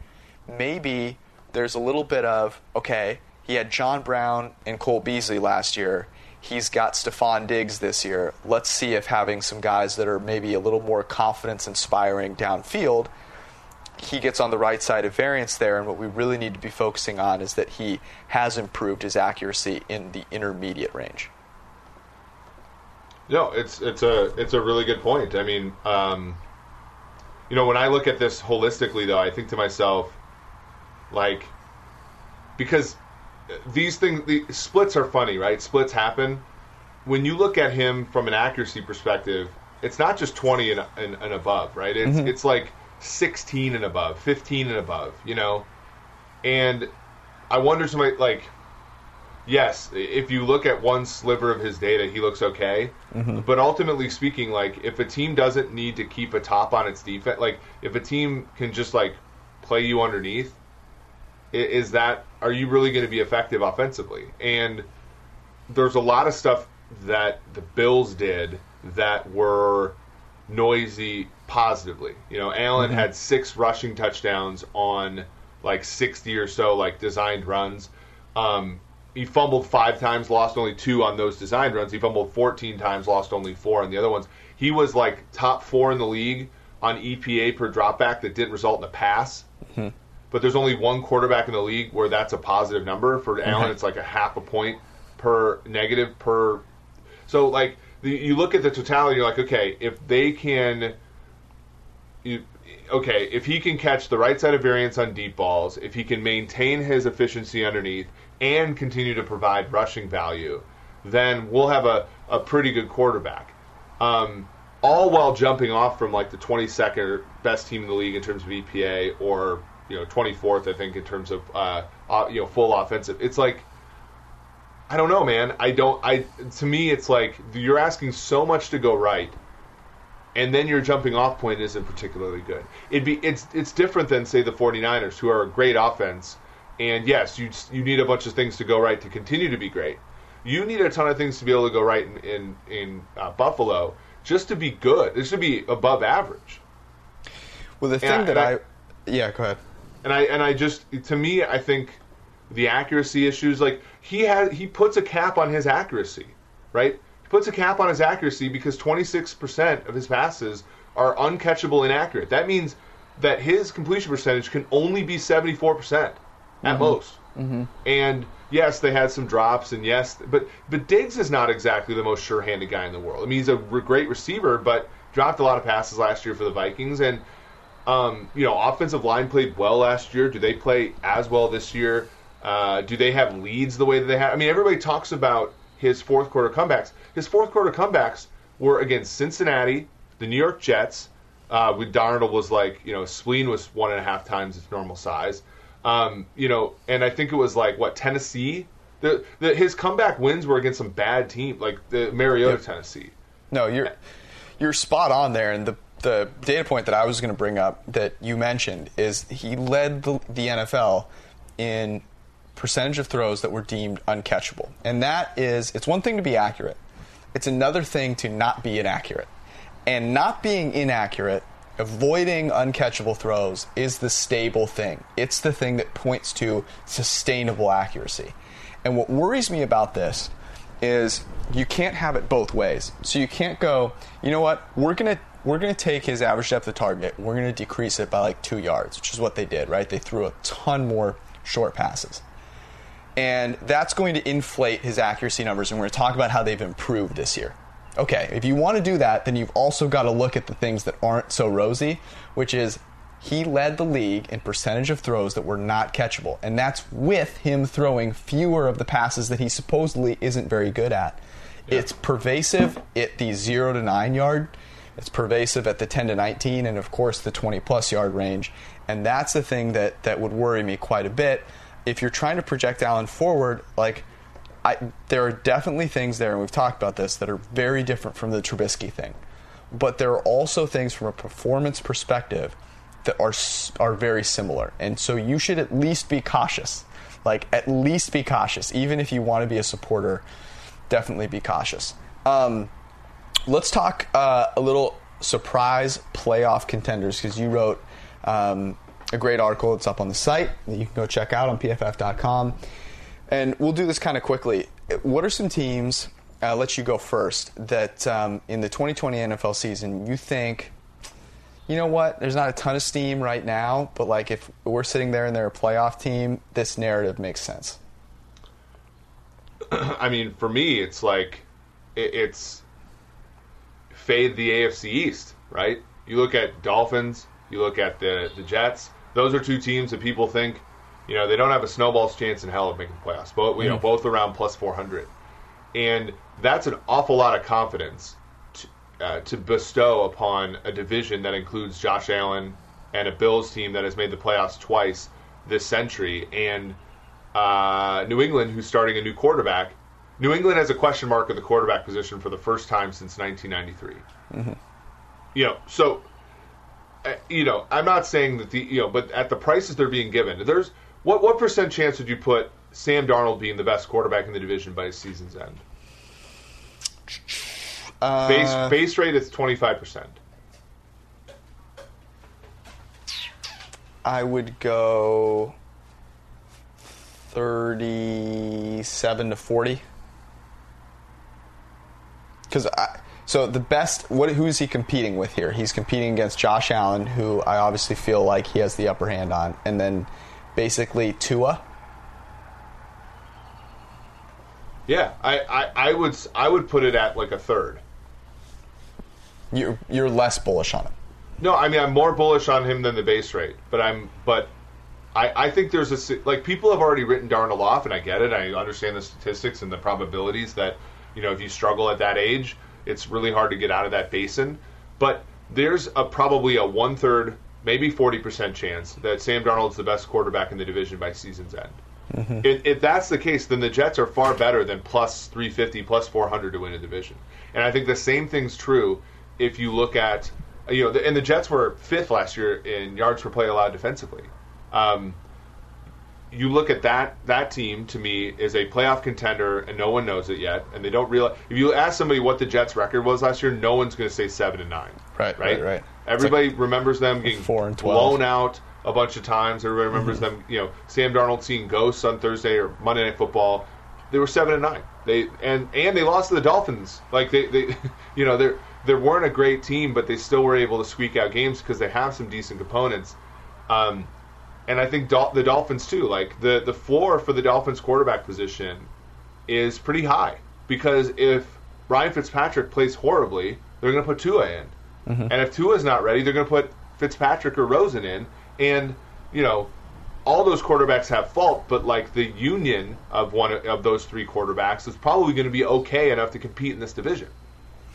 maybe there's a little bit of, okay, he had John Brown and Cole Beasley last year. He's got Stefon Diggs this year. Let's see if having some guys that are maybe a little more confidence inspiring downfield, he gets on the right side of variance there. And what we really need to be focusing on is that he has improved his accuracy in the intermediate range. No, it's it's a it's a really good point. I mean, um, you know, when I look at this holistically, though, I think to myself, like because these things the splits are funny, right? Splits happen. When you look at him from an accuracy perspective, it's not just 20 and, and, and above, right? It's it's like 16 and above, 15 and above, you know. And I wonder somebody like yes, if you look at one sliver of his data, he looks okay. Mm-hmm. But ultimately speaking, like if a team doesn't need to keep a top on its defense, like if a team can just like play you underneath, is that are you really going to be effective offensively? And there's a lot of stuff that the Bills did that were noisy positively. You know, Allen mm-hmm. had six rushing touchdowns on like 60 or so like designed runs. Um, he fumbled five times, lost only two on those designed runs. He fumbled 14 times, lost only four on the other ones. He was like top four in the league on EPA per dropback that didn't result in a pass. Mm-hmm. But there's only one quarterback in the league where that's a positive number. For mm-hmm. Allen, it's like a half a point per negative per. So like the, you look at the totality, you're like, okay, if they can you, okay, if he can catch the right side of variance on deep balls, if he can maintain his efficiency underneath and continue to provide rushing value, then we'll have a, a pretty good quarterback. Um, all while jumping off from like the 22nd best team in the league in terms of EPA or you know 24th I think in terms of uh, uh, you know full offensive. It's like I don't know, man. I don't. I to me, it's like you're asking so much to go right, and then your jumping off point isn't particularly good. It'd be it's it's different than say the 49ers, who are a great offense, and yes, you you need a bunch of things to go right to continue to be great. You need a ton of things to be able to go right in in, in uh, Buffalo just to be good. It should be above average. Well, the thing Yeah, that and I, I- yeah, go ahead. and I and I just to me I think the accuracy issues like he has he puts a cap on his accuracy, right? Puts a cap on his accuracy because 26% of his passes are uncatchable inaccurate. That means that his completion percentage can only be 74% at most. And yes, they had some drops, and yes, but but Diggs is not exactly the most sure-handed guy in the world. I mean, he's a re- great receiver, but dropped a lot of passes last year for the Vikings, and um, you know, offensive line played well last year. Do they play as well this year? Uh, do they have leads the way that they have? I mean, everybody talks about his fourth quarter comebacks. His fourth quarter comebacks were against Cincinnati, the New York Jets. Uh, with Darnold was like, you know, spleen was one and a half times its normal size. Um, you know, and I think it was like what Tennessee. The, the his comeback wins were against some bad team, like the Mariota, Tennessee. No, you're you're spot on there. And the the data point that I was going to bring up that you mentioned is he led the, the NFL in percentage of throws that were deemed uncatchable, and that is it's one thing to be accurate, it's another thing to not be inaccurate, and not being inaccurate. Avoiding uncatchable throws is the stable thing. It's the thing that points to sustainable accuracy. And what worries me about this is you can't have it both ways. So you can't go, you know what, we're gonna we're gonna take his average depth of target, we're gonna decrease it by like two yards, which is what they did, right? They threw a ton more short passes. And that's going to inflate his accuracy numbers, and we're gonna talk about how they've improved this year. Okay, if you want to do that, then you've also got to look at the things that aren't so rosy, which is he led the league in percentage of throws that were not catchable. And that's with him throwing fewer of the passes that he supposedly isn't very good at. It's pervasive at the 0 to 9 yard. It's pervasive at the 10 to 19 and of course the 20 plus yard range. And that's the thing that that would worry me quite a bit. If you're trying to project Allen forward, like I, there are definitely things there, and we've talked about this, that are very different from the Trubisky thing. But there are also things from a performance perspective that are are very similar, and so you should at least be cautious. Like at least be cautious, even if you want to be a supporter. Definitely be cautious. Um, let's talk uh, a little surprise playoff contenders because you wrote um, a great article. It's up on the site that you can go check out on pff.com. And we'll do this kind of quickly. What are some teams, uh, let you go first, that um, in the 2020 NFL season you think, you know what, there's not a ton of steam right now, but like if we're sitting there and they're a playoff team, this narrative makes sense? I mean, for me, it's like it, it's fade the AFC East, right? You look at Dolphins, you look at the the Jets. Those are two teams that people think You know, they don't have a snowball's chance in hell of making the playoffs. But you know, Mm. both around plus 400. And that's an awful lot of confidence to, uh, to bestow upon a division that includes Josh Allen and a Bills team that has made the playoffs twice this century, and uh, New England, who's starting a new quarterback. New England has a question mark at the quarterback position for the first time since 1993. You know, so Uh, you know, I'm not saying that the you know, but at the prices they're being given, there's what what percent chance would you put Sam Darnold being the best quarterback in the division by season's end? base uh, base rate is 25 percent. I would go 37 to 40. Because I. So the best, what? Who is he competing with here? He's competing against Josh Allen, who I obviously feel like he has the upper hand on, and then basically Tua. Yeah, I, I, I would I would put it at like a third. You're you're less bullish on him. No, I mean I'm more bullish on him than the base rate, but I'm but I, I think there's a like people have already written Darnold off, and I get it. I understand the statistics and the probabilities that you know if you struggle at that age, it's really hard to get out of that basin. But there's a probably a one third, maybe forty percent chance that Sam Darnold's the best quarterback in the division by season's end. If, if that's the case, then the Jets are far better than plus 350, plus 400 to win a division. And I think the same thing's true if you look at, you know, the, and the Jets were fifth last year in yards per play allowed defensively. Um, you look at that that team to me is a playoff contender, and no one knows it yet, and they don't realize. If you ask somebody what the Jets' record was last year, no one's going to say seven and nine. Right, right, right, right. Everybody remembers them getting four and 12. blown out a bunch of times. Everybody remembers them. You know, Sam Darnold seeing ghosts on Thursday or Monday Night Football. They were seven and nine. They and and they lost to the Dolphins. Like they, they you know, they they weren't a great team, but they still were able to squeak out games because they have some decent components. Um, and I think Dol- the Dolphins too. Like the the floor for the Dolphins quarterback position is pretty high because if Ryan Fitzpatrick plays horribly, they're going to put Tua in, and if Tua's not ready, they're going to put Fitzpatrick or Rosen in, and you know. All those quarterbacks have fault, but like the union of one of those three quarterbacks is probably going to be okay enough to compete in this division.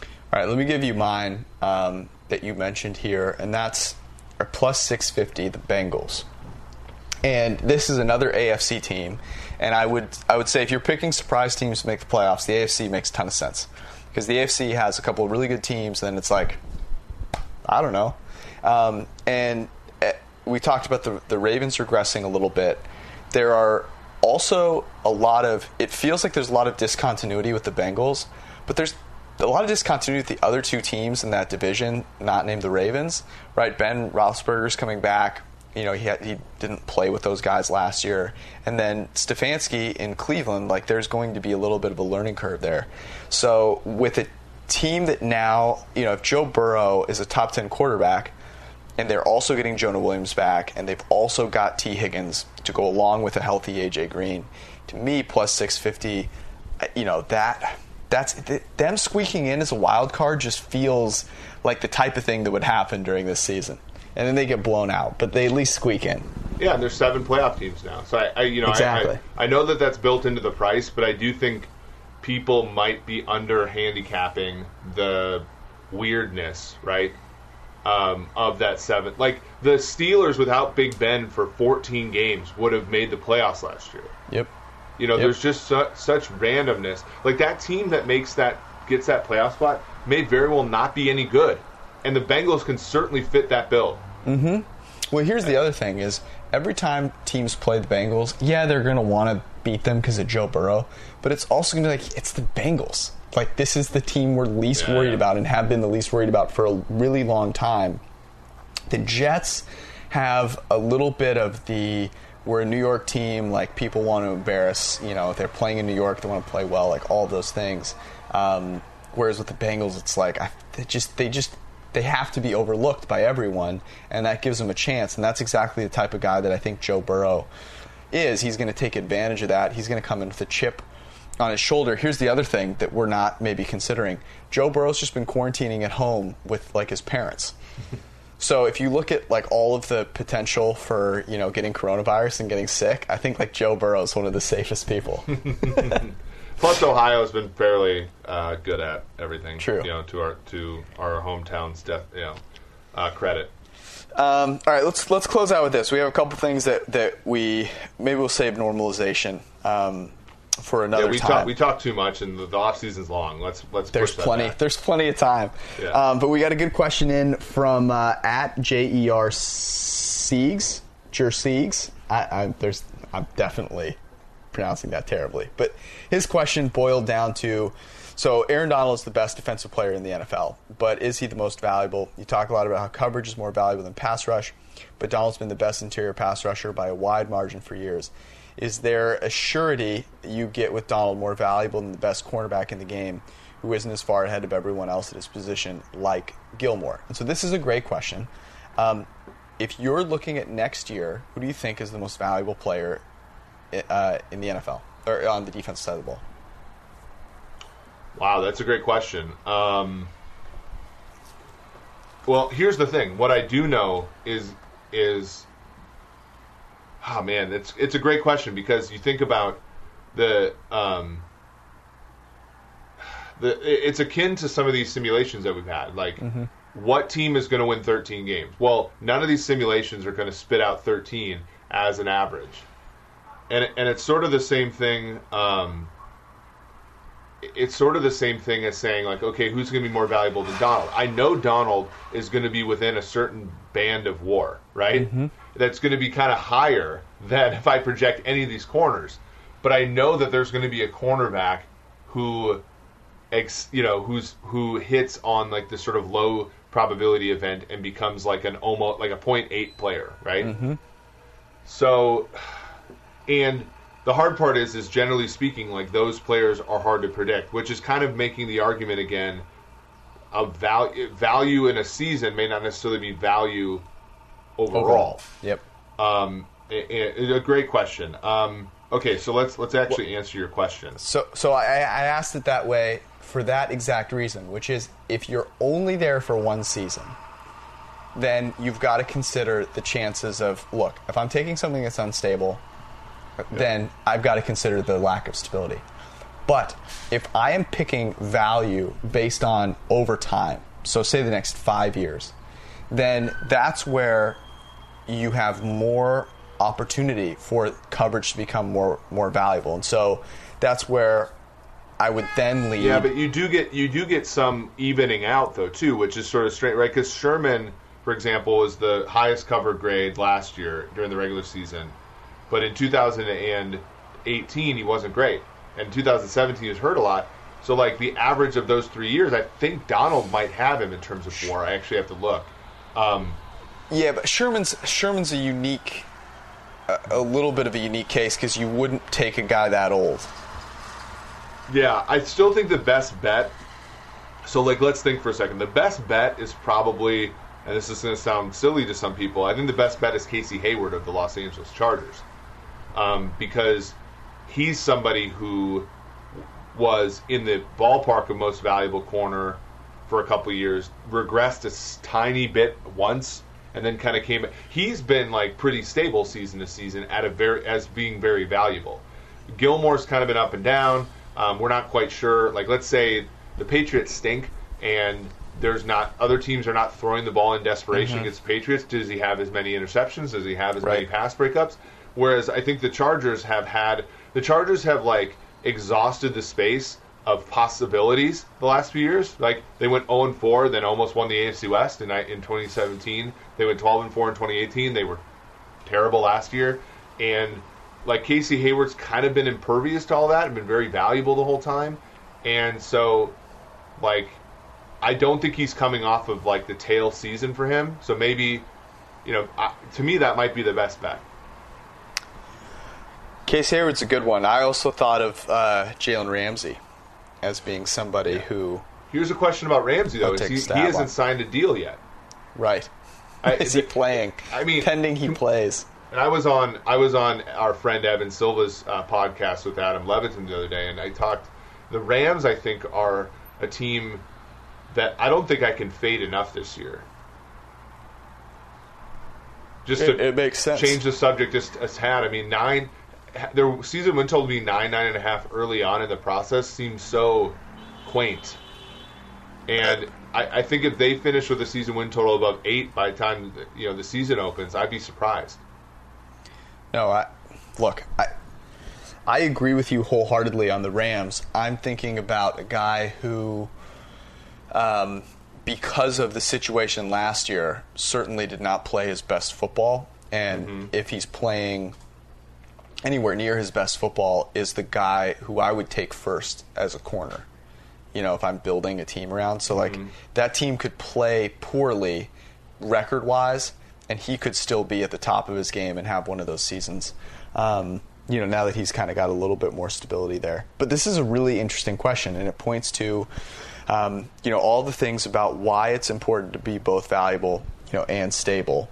All right, let me give you mine um, that you mentioned here, and that's our plus 650, the Bengals. And this is another AFC team, and I would I would say if you're picking surprise teams to make the playoffs, the AFC makes a ton of sense because the AFC has a couple of really good teams. Then it's like I don't know, um, and uh, we talked about the the Ravens regressing a little bit. There are also a lot of it feels like there's a lot of discontinuity with the Bengals, but there's a lot of discontinuity with the other two teams in that division, not named the Ravens. Right, Ben Roethlisberger's coming back. You know, he had, he didn't play with those guys last year, and then Stefanski in Cleveland. Like, there's going to be a little bit of a learning curve there. So with a team that now, you know, if Joe Burrow is a top ten quarterback, and they're also getting Jonah Williams back, and they've also got Tee Higgins to go along with a healthy AJ Green. To me, plus six fifty, uh, you know that that's th- them squeaking in as a wild card just feels like the type of thing that would happen during this season, and then they get blown out, but they at least squeak in. Yeah, and there's seven playoff teams now. So I, I you know, I- Exactly. I, I know that that's built into the price, but I do think people might be under handicapping the weirdness, right? Um, of that seven, like the Steelers without Big Ben for 14 games would have made the playoffs last year. Yep. You know, Yep. there's just su- such randomness. Like that team that makes that gets that playoff spot may very well not be any good, and the Bengals can certainly fit that bill. Mm-hmm. Well, here's the other thing: is every time teams play the Bengals, yeah, they're going to want to beat them because of Joe Burrow, but it's also going to be like it's the Bengals. Like this is the team we're least Yeah, worried about and have been the least worried about for a really long time. The Jets have a little bit of the we're a New York team, like people want to embarrass. You know, if they're playing in New York, they want to play well, like all those things. Um, whereas with the Bengals, it's like I, they just they just they have to be overlooked by everyone, and that gives them a chance. And that's exactly the type of guy that I think Joe Burrow is. He's going to take advantage of that. He's going to come in with a chip on his shoulder. Here's the other thing that we're not maybe considering. Joe Burrow's just been quarantining at home with like his parents. So if you look at like all of the potential for you know getting coronavirus and getting sick, I think like Joe Burrow is one of the safest people. Plus, Ohio's been fairly uh, good at everything. True. You know, to our to our hometown's def, you know, uh, credit. Um, all right, let's let's close out with this. We have a couple things that, that we maybe we'll save normalization um, for another Yeah, we time. talk we talk too much, and the, the off season's long. Let's let's There's plenty. back. There's plenty of time. Yeah. Um, but we got a good question in from uh, at Jer Siegs. Jer Siegs. I, I, there's. I'm definitely pronouncing that terribly. But his question boiled down to. So Aaron Donald is the best defensive player in the NFL, but is he the most valuable? You talk a lot about how coverage is more valuable than pass rush, but Donald's been the best interior pass rusher by a wide margin for years. Is there a surety you get with Donald more valuable than the best cornerback in the game who isn't as far ahead of everyone else at his position like Gilmore? And so this is a great question. Um, if you're looking at next year, who do you think is the most valuable player uh, in the NFL or on the defensive side of the ball? Wow, that's a great question. Um, well, here's the thing. What I do know is is oh man, it's it's a great question because you think about the um, the it's akin to some of these simulations that we've had. Like, what team is going to win 13 games? Well, none of these simulations are going to spit out 13 as an average, and and it's sort of the same thing. Um, it's sort of the same thing as saying like, okay, who's going to be more valuable than Donald? I know Donald is going to be within a certain band of war, right? That's going to be kind of higher than if I project any of these corners. But I know that there's going to be a cornerback who, ex, you know, who's who hits on like this sort of low probability event and becomes like an almost like a point eight player, right? So, and the hard part is, is generally speaking, like those players are hard to predict, which is kind of making the argument again of value. Value in a season may not necessarily be value overall. Yep. Um, a, a- a great question. Um, okay, so let's let's actually answer your question. So, so I, I asked it that way for that exact reason, which is if you're only there for one season, then you've got to consider the chances of look. If I'm taking something that's unstable, then I've got to consider the lack of stability. But if I am picking value based on over time, so say the next five years, then that's where you have more opportunity for coverage to become more more valuable. And so that's where I would then lead. Yeah, but you do get you do get some evening out though too, which is sort of straight, right? Because Sherman, for example, was the highest covered grade last year during the regular season, but in 2018 he wasn't great, and 2017 he was hurt a lot. So like the average of those three years, I think Donald might have him in terms of WAR. I actually have to look. Um, Yeah, but Sherman's Sherman's a unique, a, a little bit of a unique case because you wouldn't take a guy that old. Yeah, I still think the best bet. So, like, let's think for a second. The best bet is probably, and this is going to sound silly to some people. I think the best bet is Casey Hayward of the Los Angeles Chargers, um, because he's somebody who was in the ballpark of most valuable corner for a couple of years, regressed a tiny bit once, and then kind of came. He's been like pretty stable season to season at a very as being very valuable. Gilmore's kind of been up and down. Um, we're not quite sure. Like, let's say the Patriots stink, and there's not other teams are not throwing the ball in desperation against the Patriots. Does he have as many interceptions? Does he have as many pass breakups? Whereas I think the Chargers have had the Chargers have like exhausted the space of possibilities the last few years. Like they went 0 and 4, then almost won the AFC West in in 2017. They went 12 and 4 in 2018. They were terrible last year, and like Casey Hayward's kind of been impervious to all that and been very valuable the whole time, and so like I don't think he's coming off of like the tail season for him. So maybe you know I, to me that might be the best bet. Case Hayward's a good one. I also thought of uh, Jalen Ramsey as being somebody who, Here's a question about Ramsey though: is he, he hasn't on. signed a deal yet. right? I- is he playing? I mean- pending he plays. And I was on I was on our friend Evan Silva's uh, podcast with Adam Levitan the other day, and I talked. The Rams, I think, are a team that I don't think I can fade enough this year. just It- to it makes sense. change the subject just a tad. I mean, nine their season win total being nine nine and a half early on in the process seems so quaint. And I, I think if they finish with a season win total above eight by the time you know the season opens, I'd be surprised. No, I look. I I agree with you wholeheartedly on the Rams. I'm thinking about a guy who, um, because of the situation last year, certainly did not play his best football. And if he's playing anywhere near his best football, is the guy who I would take first as a corner. You know, if I'm building a team around, so like that team could play poorly record wise, and he could still be at the top of his game and have one of those seasons. Um, you know, now that he's kind of got a little bit more stability there. But this is a really interesting question, and it points to, um, you know, all the things about why it's important to be both valuable, you know, and stable.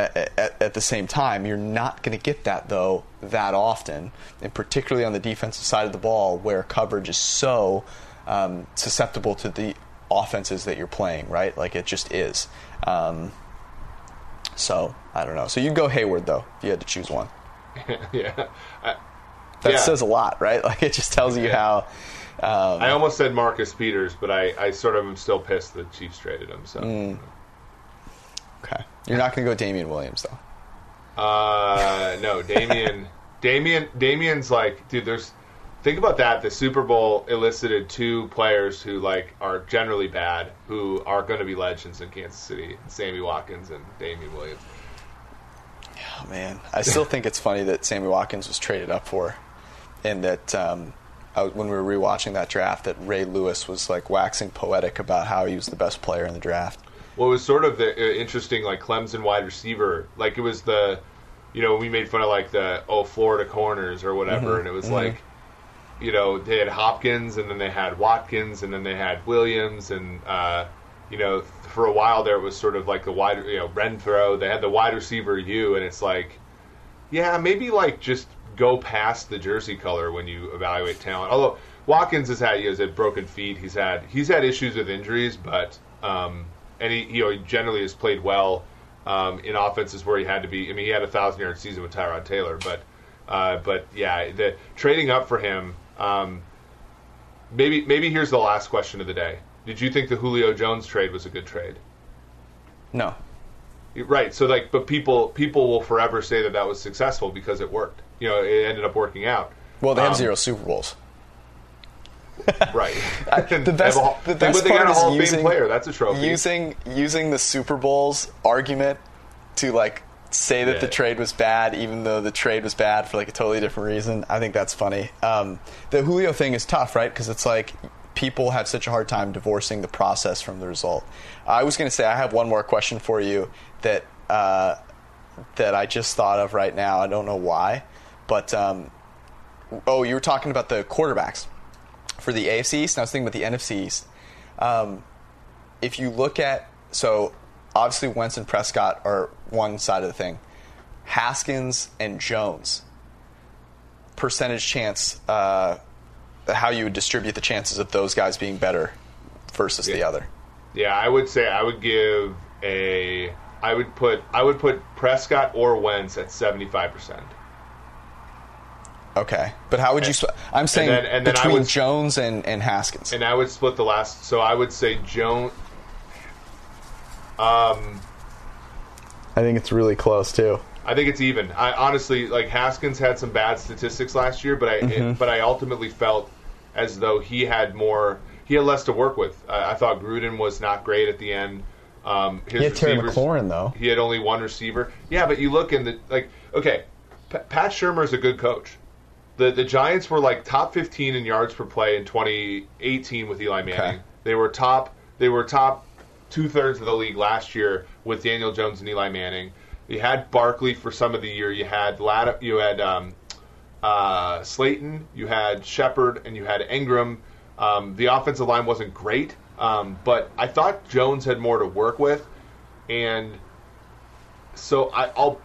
At, at, at the same time, you're not going to get that though that often, and particularly on the defensive side of the ball, where coverage is so um, susceptible to the offenses that you're playing. Right, like it just is. Um, so I don't know. So you'd go Hayward though, if you had to choose one. yeah, I, That Yeah. says a lot, right? Like it just tells you Yeah. how. Um, I almost said Marcus Peters, but I, I sort of am still pissed the Chiefs traded him. So Mm. okay, you're not going to go Damien Williams though. Uh, no, Damien. Damien. Damien's like, dude. There's. Think about that. The Super Bowl elicited two players who like are generally bad, who are going to be legends in Kansas City: Sammy Watkins and Damien Williams. Oh man, I still think it's funny that Sammy Watkins was traded up for, and that um, I, was- when we were rewatching that draft, that Ray Lewis was like waxing poetic about how he was the best player in the draft. Well, it was sort of the uh, interesting, like Clemson wide receiver. Like it was the, you know, we made fun of like the oh Florida corners or whatever, and it was like, you know, they had Hopkins and then they had Watkins and then they had Williams and uh, you know, for a while there it was sort of like the wide, you know, Renfrow. They had the wide receiver you, and it's like, yeah, maybe like just go past the jersey color when you evaluate talent. Although Watkins has had he has had broken feet, he's had he's had issues with injuries, but um, and he you know he generally has played well um, in offenses where he had to be. I mean, he had a thousand yard season with Tyrod Taylor, but uh, but yeah, the trading up for him. Um, maybe maybe here's the last question of the day. Did you think the Julio Jones trade was a good trade? No, Right. So like, but people people will forever say that that was successful because it worked. You know, it ended up working out. well they have Um, zero Super Bowls. Right. The best, the best but they got part a is Hall of Fame using, player. That's a trophy. Using using the Super Bowls argument to like say that the trade was bad, even though the trade was bad for like a totally different reason. I think that's funny. Um, the Julio thing is tough, right? Because it's like people have such a hard time divorcing the process from the result. I was going to say I have one more question for you that uh, that I just thought of right now. I don't know why, but um, oh, you were talking about the quarterbacks for the AFC East. And I was thinking about the NFC East. Um, if you look at so obviously Wentz and Prescott are one side of the thing. Haskins and Jones percentage chance uh, how you would distribute the chances of those guys being better versus the other. yeah, I would say I would give a. I would put I would put Prescott or Wentz at seventy five percent. Okay, but how would you? Sp- I'm saying then- and then I between would- Jones and, and Haskins. And I would split the last. So I would say Jones. Um, I think it's really close too. I think it's even. I honestly like Haskins had some bad statistics last year, but I Mm-hmm. but I ultimately felt as though he had more. He had less to work with. I, I thought Gruden was not great at the end. Um, his He had Terry McLaurin, though. He had only one receiver. Yeah, but you look in the like. Okay, P- Pat Shurmur is a good coach. The the Giants were like top 15 in yards per play in 2018 with Eli Manning. Okay. They were top. They were top two thirds of the league last year with Daniel Jones and Eli Manning. You had Barkley for some of the year. You had Lad, You had um, uh, Slayton. You had Shepard, and you had Ingram. Um, the offensive line wasn't great, um, but I thought Jones had more to work with, and so I, I'll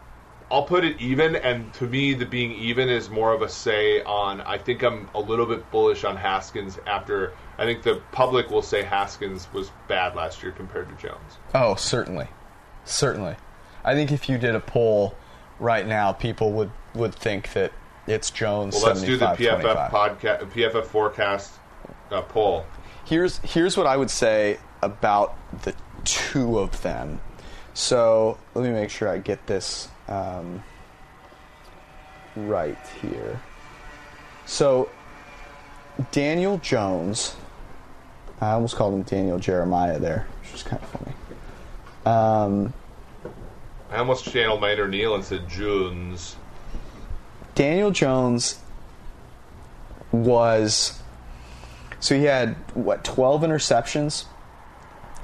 I'll put it even. And to me, the being even is more of a say on. I think I'm a little bit bullish on Haskins after. I think the public will say Haskins was bad last year compared to Jones. Oh, certainly, certainly. I think if you did a poll right now, people would would think that it's Jones. Well, let's do the PFF 25. podcast, PFF forecast uh, poll. Here's here's what I would say about the two of them. So let me make sure I get this um, right here. So Daniel Jones, I almost called him Daniel Jeremiah there, which is kind of funny. Um, I almost channeled my inner Neil and said Jones. Daniel Jones was so he had what 12 interceptions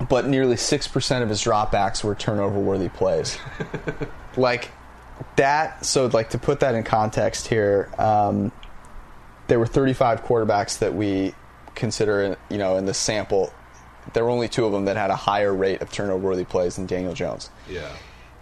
but nearly 6% of his dropbacks were turnover worthy plays like that so like to put that in context here um, there were 35 quarterbacks that we consider you know in the sample there were only two of them that had a higher rate of turnover worthy plays than Daniel Jones Yeah.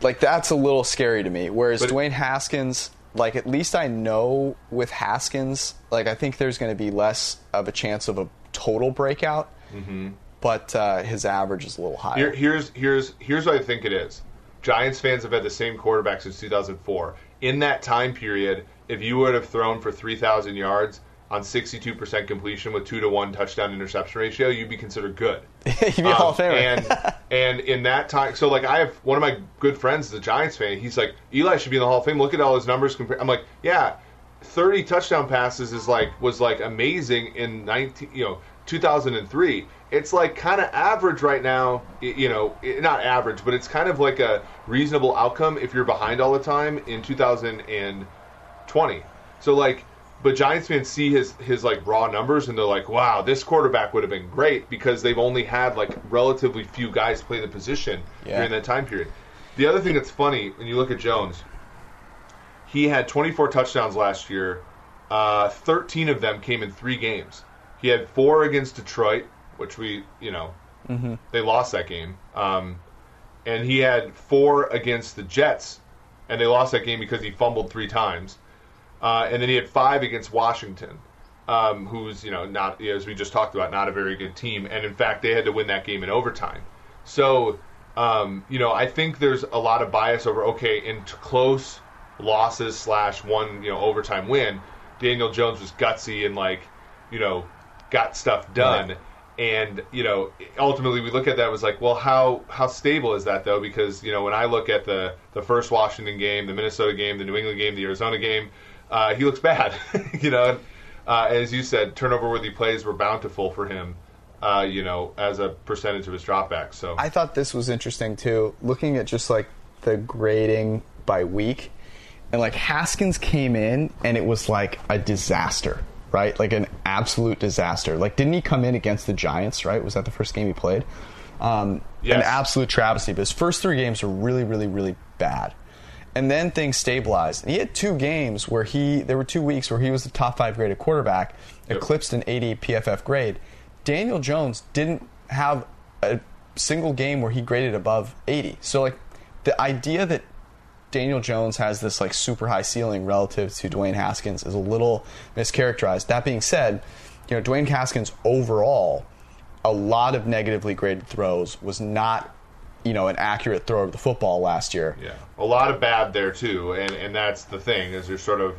like that's a little scary to me. Whereas But- Dwayne Haskins, like at least I know with Haskins, like I think there's going to be less of a chance of a total breakout, mm-hmm. But uh, his average is a little higher. Here, here's here's here's what I think it is. Giants fans have had the same quarterback since 2004. In that time period, if you would have thrown for 3,000 yards on 62% completion with two to one touchdown interception ratio, you'd be considered good. He'd be a Hall of Um, and and in that time, so like I have one of my good friends is a Giants fan. He's like Eli should be in the Hall of Fame. Look at all his numbers. I'm like, yeah, 30 touchdown passes is like was like amazing in 19, you know, 2003. It's like kind of average right now. You know, not average, but it's kind of like a reasonable outcome if you're behind all the time in 2020. So like, but Giants fans see his his like raw numbers and they're like, wow, this quarterback would have been great because they've only had like relatively few guys play the position Yeah. during that time period. The other thing that's funny when you look at Jones, he had 24 touchdowns last year. Uh, 13 of them came in three games. He had four against Detroit, which we, you know, they lost that game. Um, and he had four against the Jets, and they lost that game because he fumbled three times. Uh, and then he had five against Washington, um, who's you know not as we just talked about, not a very good team. And in fact, they had to win that game in overtime. So um, you know, I think there's a lot of bias over okay in t- close losses slash one you know overtime win. Daniel Jones was gutsy and like you know got stuff done. Right. And you know, ultimately, we look at that it was like, well, how how stable is that though? Because you know, when I look at the the first Washington game, the Minnesota game, the New England game, the Arizona game, uh, he looks bad. you know, and, uh, as you said, turnover worthy plays were bountiful for him. Uh, you know, as a percentage of his dropbacks. So I thought this was interesting too, looking at just like the grading by week. And like Haskins came in and it was like a disaster, right? Like an absolute disaster. Like, didn't he come in against the Giants, right? Was that the first game he played? Um, Yes. An absolute travesty. But his first three games were really, really, really bad. And then things stabilized. And he had two games where he, there were two weeks where he was the top five graded quarterback, eclipsed an 80 PFF grade. Daniel Jones didn't have a single game where he graded above 80. So, like, the idea that Daniel Jones has this like super high ceiling relative to Dwayne Haskins is a little mischaracterized. That being said, you know, Dwayne Haskins overall, a lot of negatively graded throws was not, you know, an accurate throw of the football last year. Yeah, a lot of bad there too, and and that's the thing is you're sort of,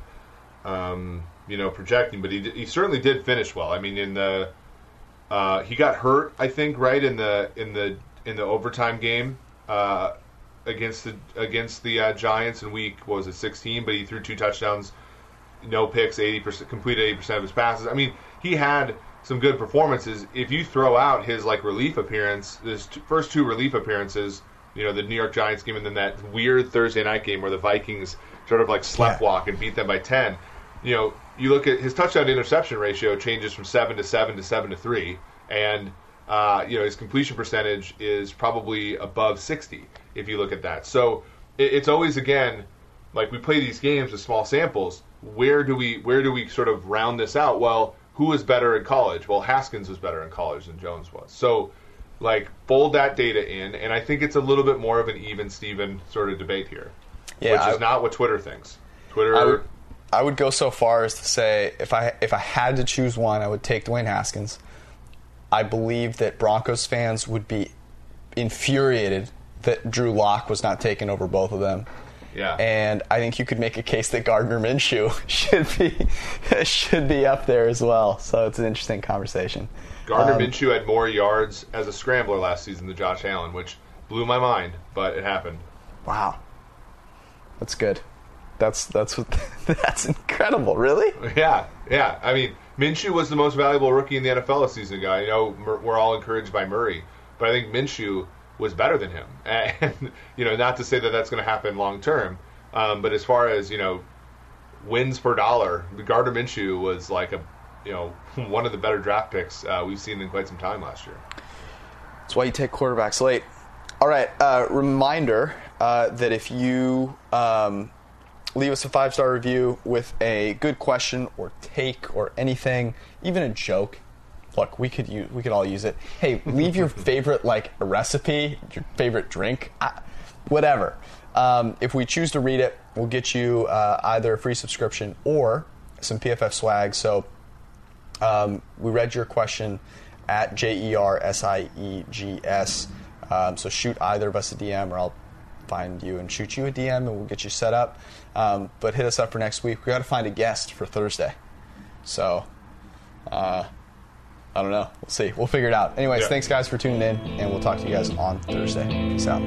um, you know, projecting, but he he certainly did finish well. I mean, in the uh, he got hurt, I think, right in the in the in the overtime game uh, against the against the uh, Giants in week what was it 16, but he threw two touchdowns, no picks, 80 percent completed 80 percent of his passes. I mean, he had some good performances. If you throw out his like relief appearance, his t- first two relief appearances, you know, the New York Giants game and then that weird Thursday night game where the Vikings sort of like sleptwalk and beat them by 10. You know, you look at his touchdown interception ratio changes from 7 to 7 to 7 to 3 and uh, you know, his completion percentage is probably above 60 if you look at that. So it, it's always again like we play these games with small samples. Where do we where do we sort of round this out? Well, who was better in college? Well, Haskins was better in college than Jones was. So like fold that data in, and I think it's a little bit more of an even Steven sort of debate here, Yeah, which I- is not what Twitter thinks. Twitter, I would, I would go so far as to say if I if I had to choose one, I would take Dwayne Haskins. I believe that Broncos fans would be infuriated that Drew Lock was not taken over both of them. Yeah. And I think you could make a case that Gardner Minshew should be should be up there as well. So it's an interesting conversation. Gardner Um, Minshew had more yards as a scrambler last season than Josh Allen, which blew my mind, but it happened. Wow, that's good. That's that's what, that's incredible. Really? Yeah, yeah. I mean, Minshew was the most valuable rookie in the NFL a season ago. I know we're all encouraged by Murray, but I think Minshew was better than him. And you know, not to say that that's going to happen long term, um, but as far as you know, wins per dollar, Gardner Minshew was like a you know one of the better draft picks uh, we've seen in quite some time last year. That's why you take quarterbacks late. All right. Uh, reminder uh, that if you um, leave us a five star review with a good question or take or anything, even a joke. Look, we could use, we could all use it. Hey, leave your favorite like a recipe, your favorite drink, whatever. Um, if we choose to read it, we'll get you uh, either a free subscription or some PFF swag. So um, we read your question at J E R S I E G S. Um, so shoot either of us a DM, or I'll find you and shoot you a DM, and we'll get you set up. Um, but hit us up for next week. We got to find a guest for Thursday. So uh, I don't know. We'll see. We'll figure it out. Anyways, Yeah. thanks guys for tuning in, and we'll talk to you guys on Thursday. Peace out.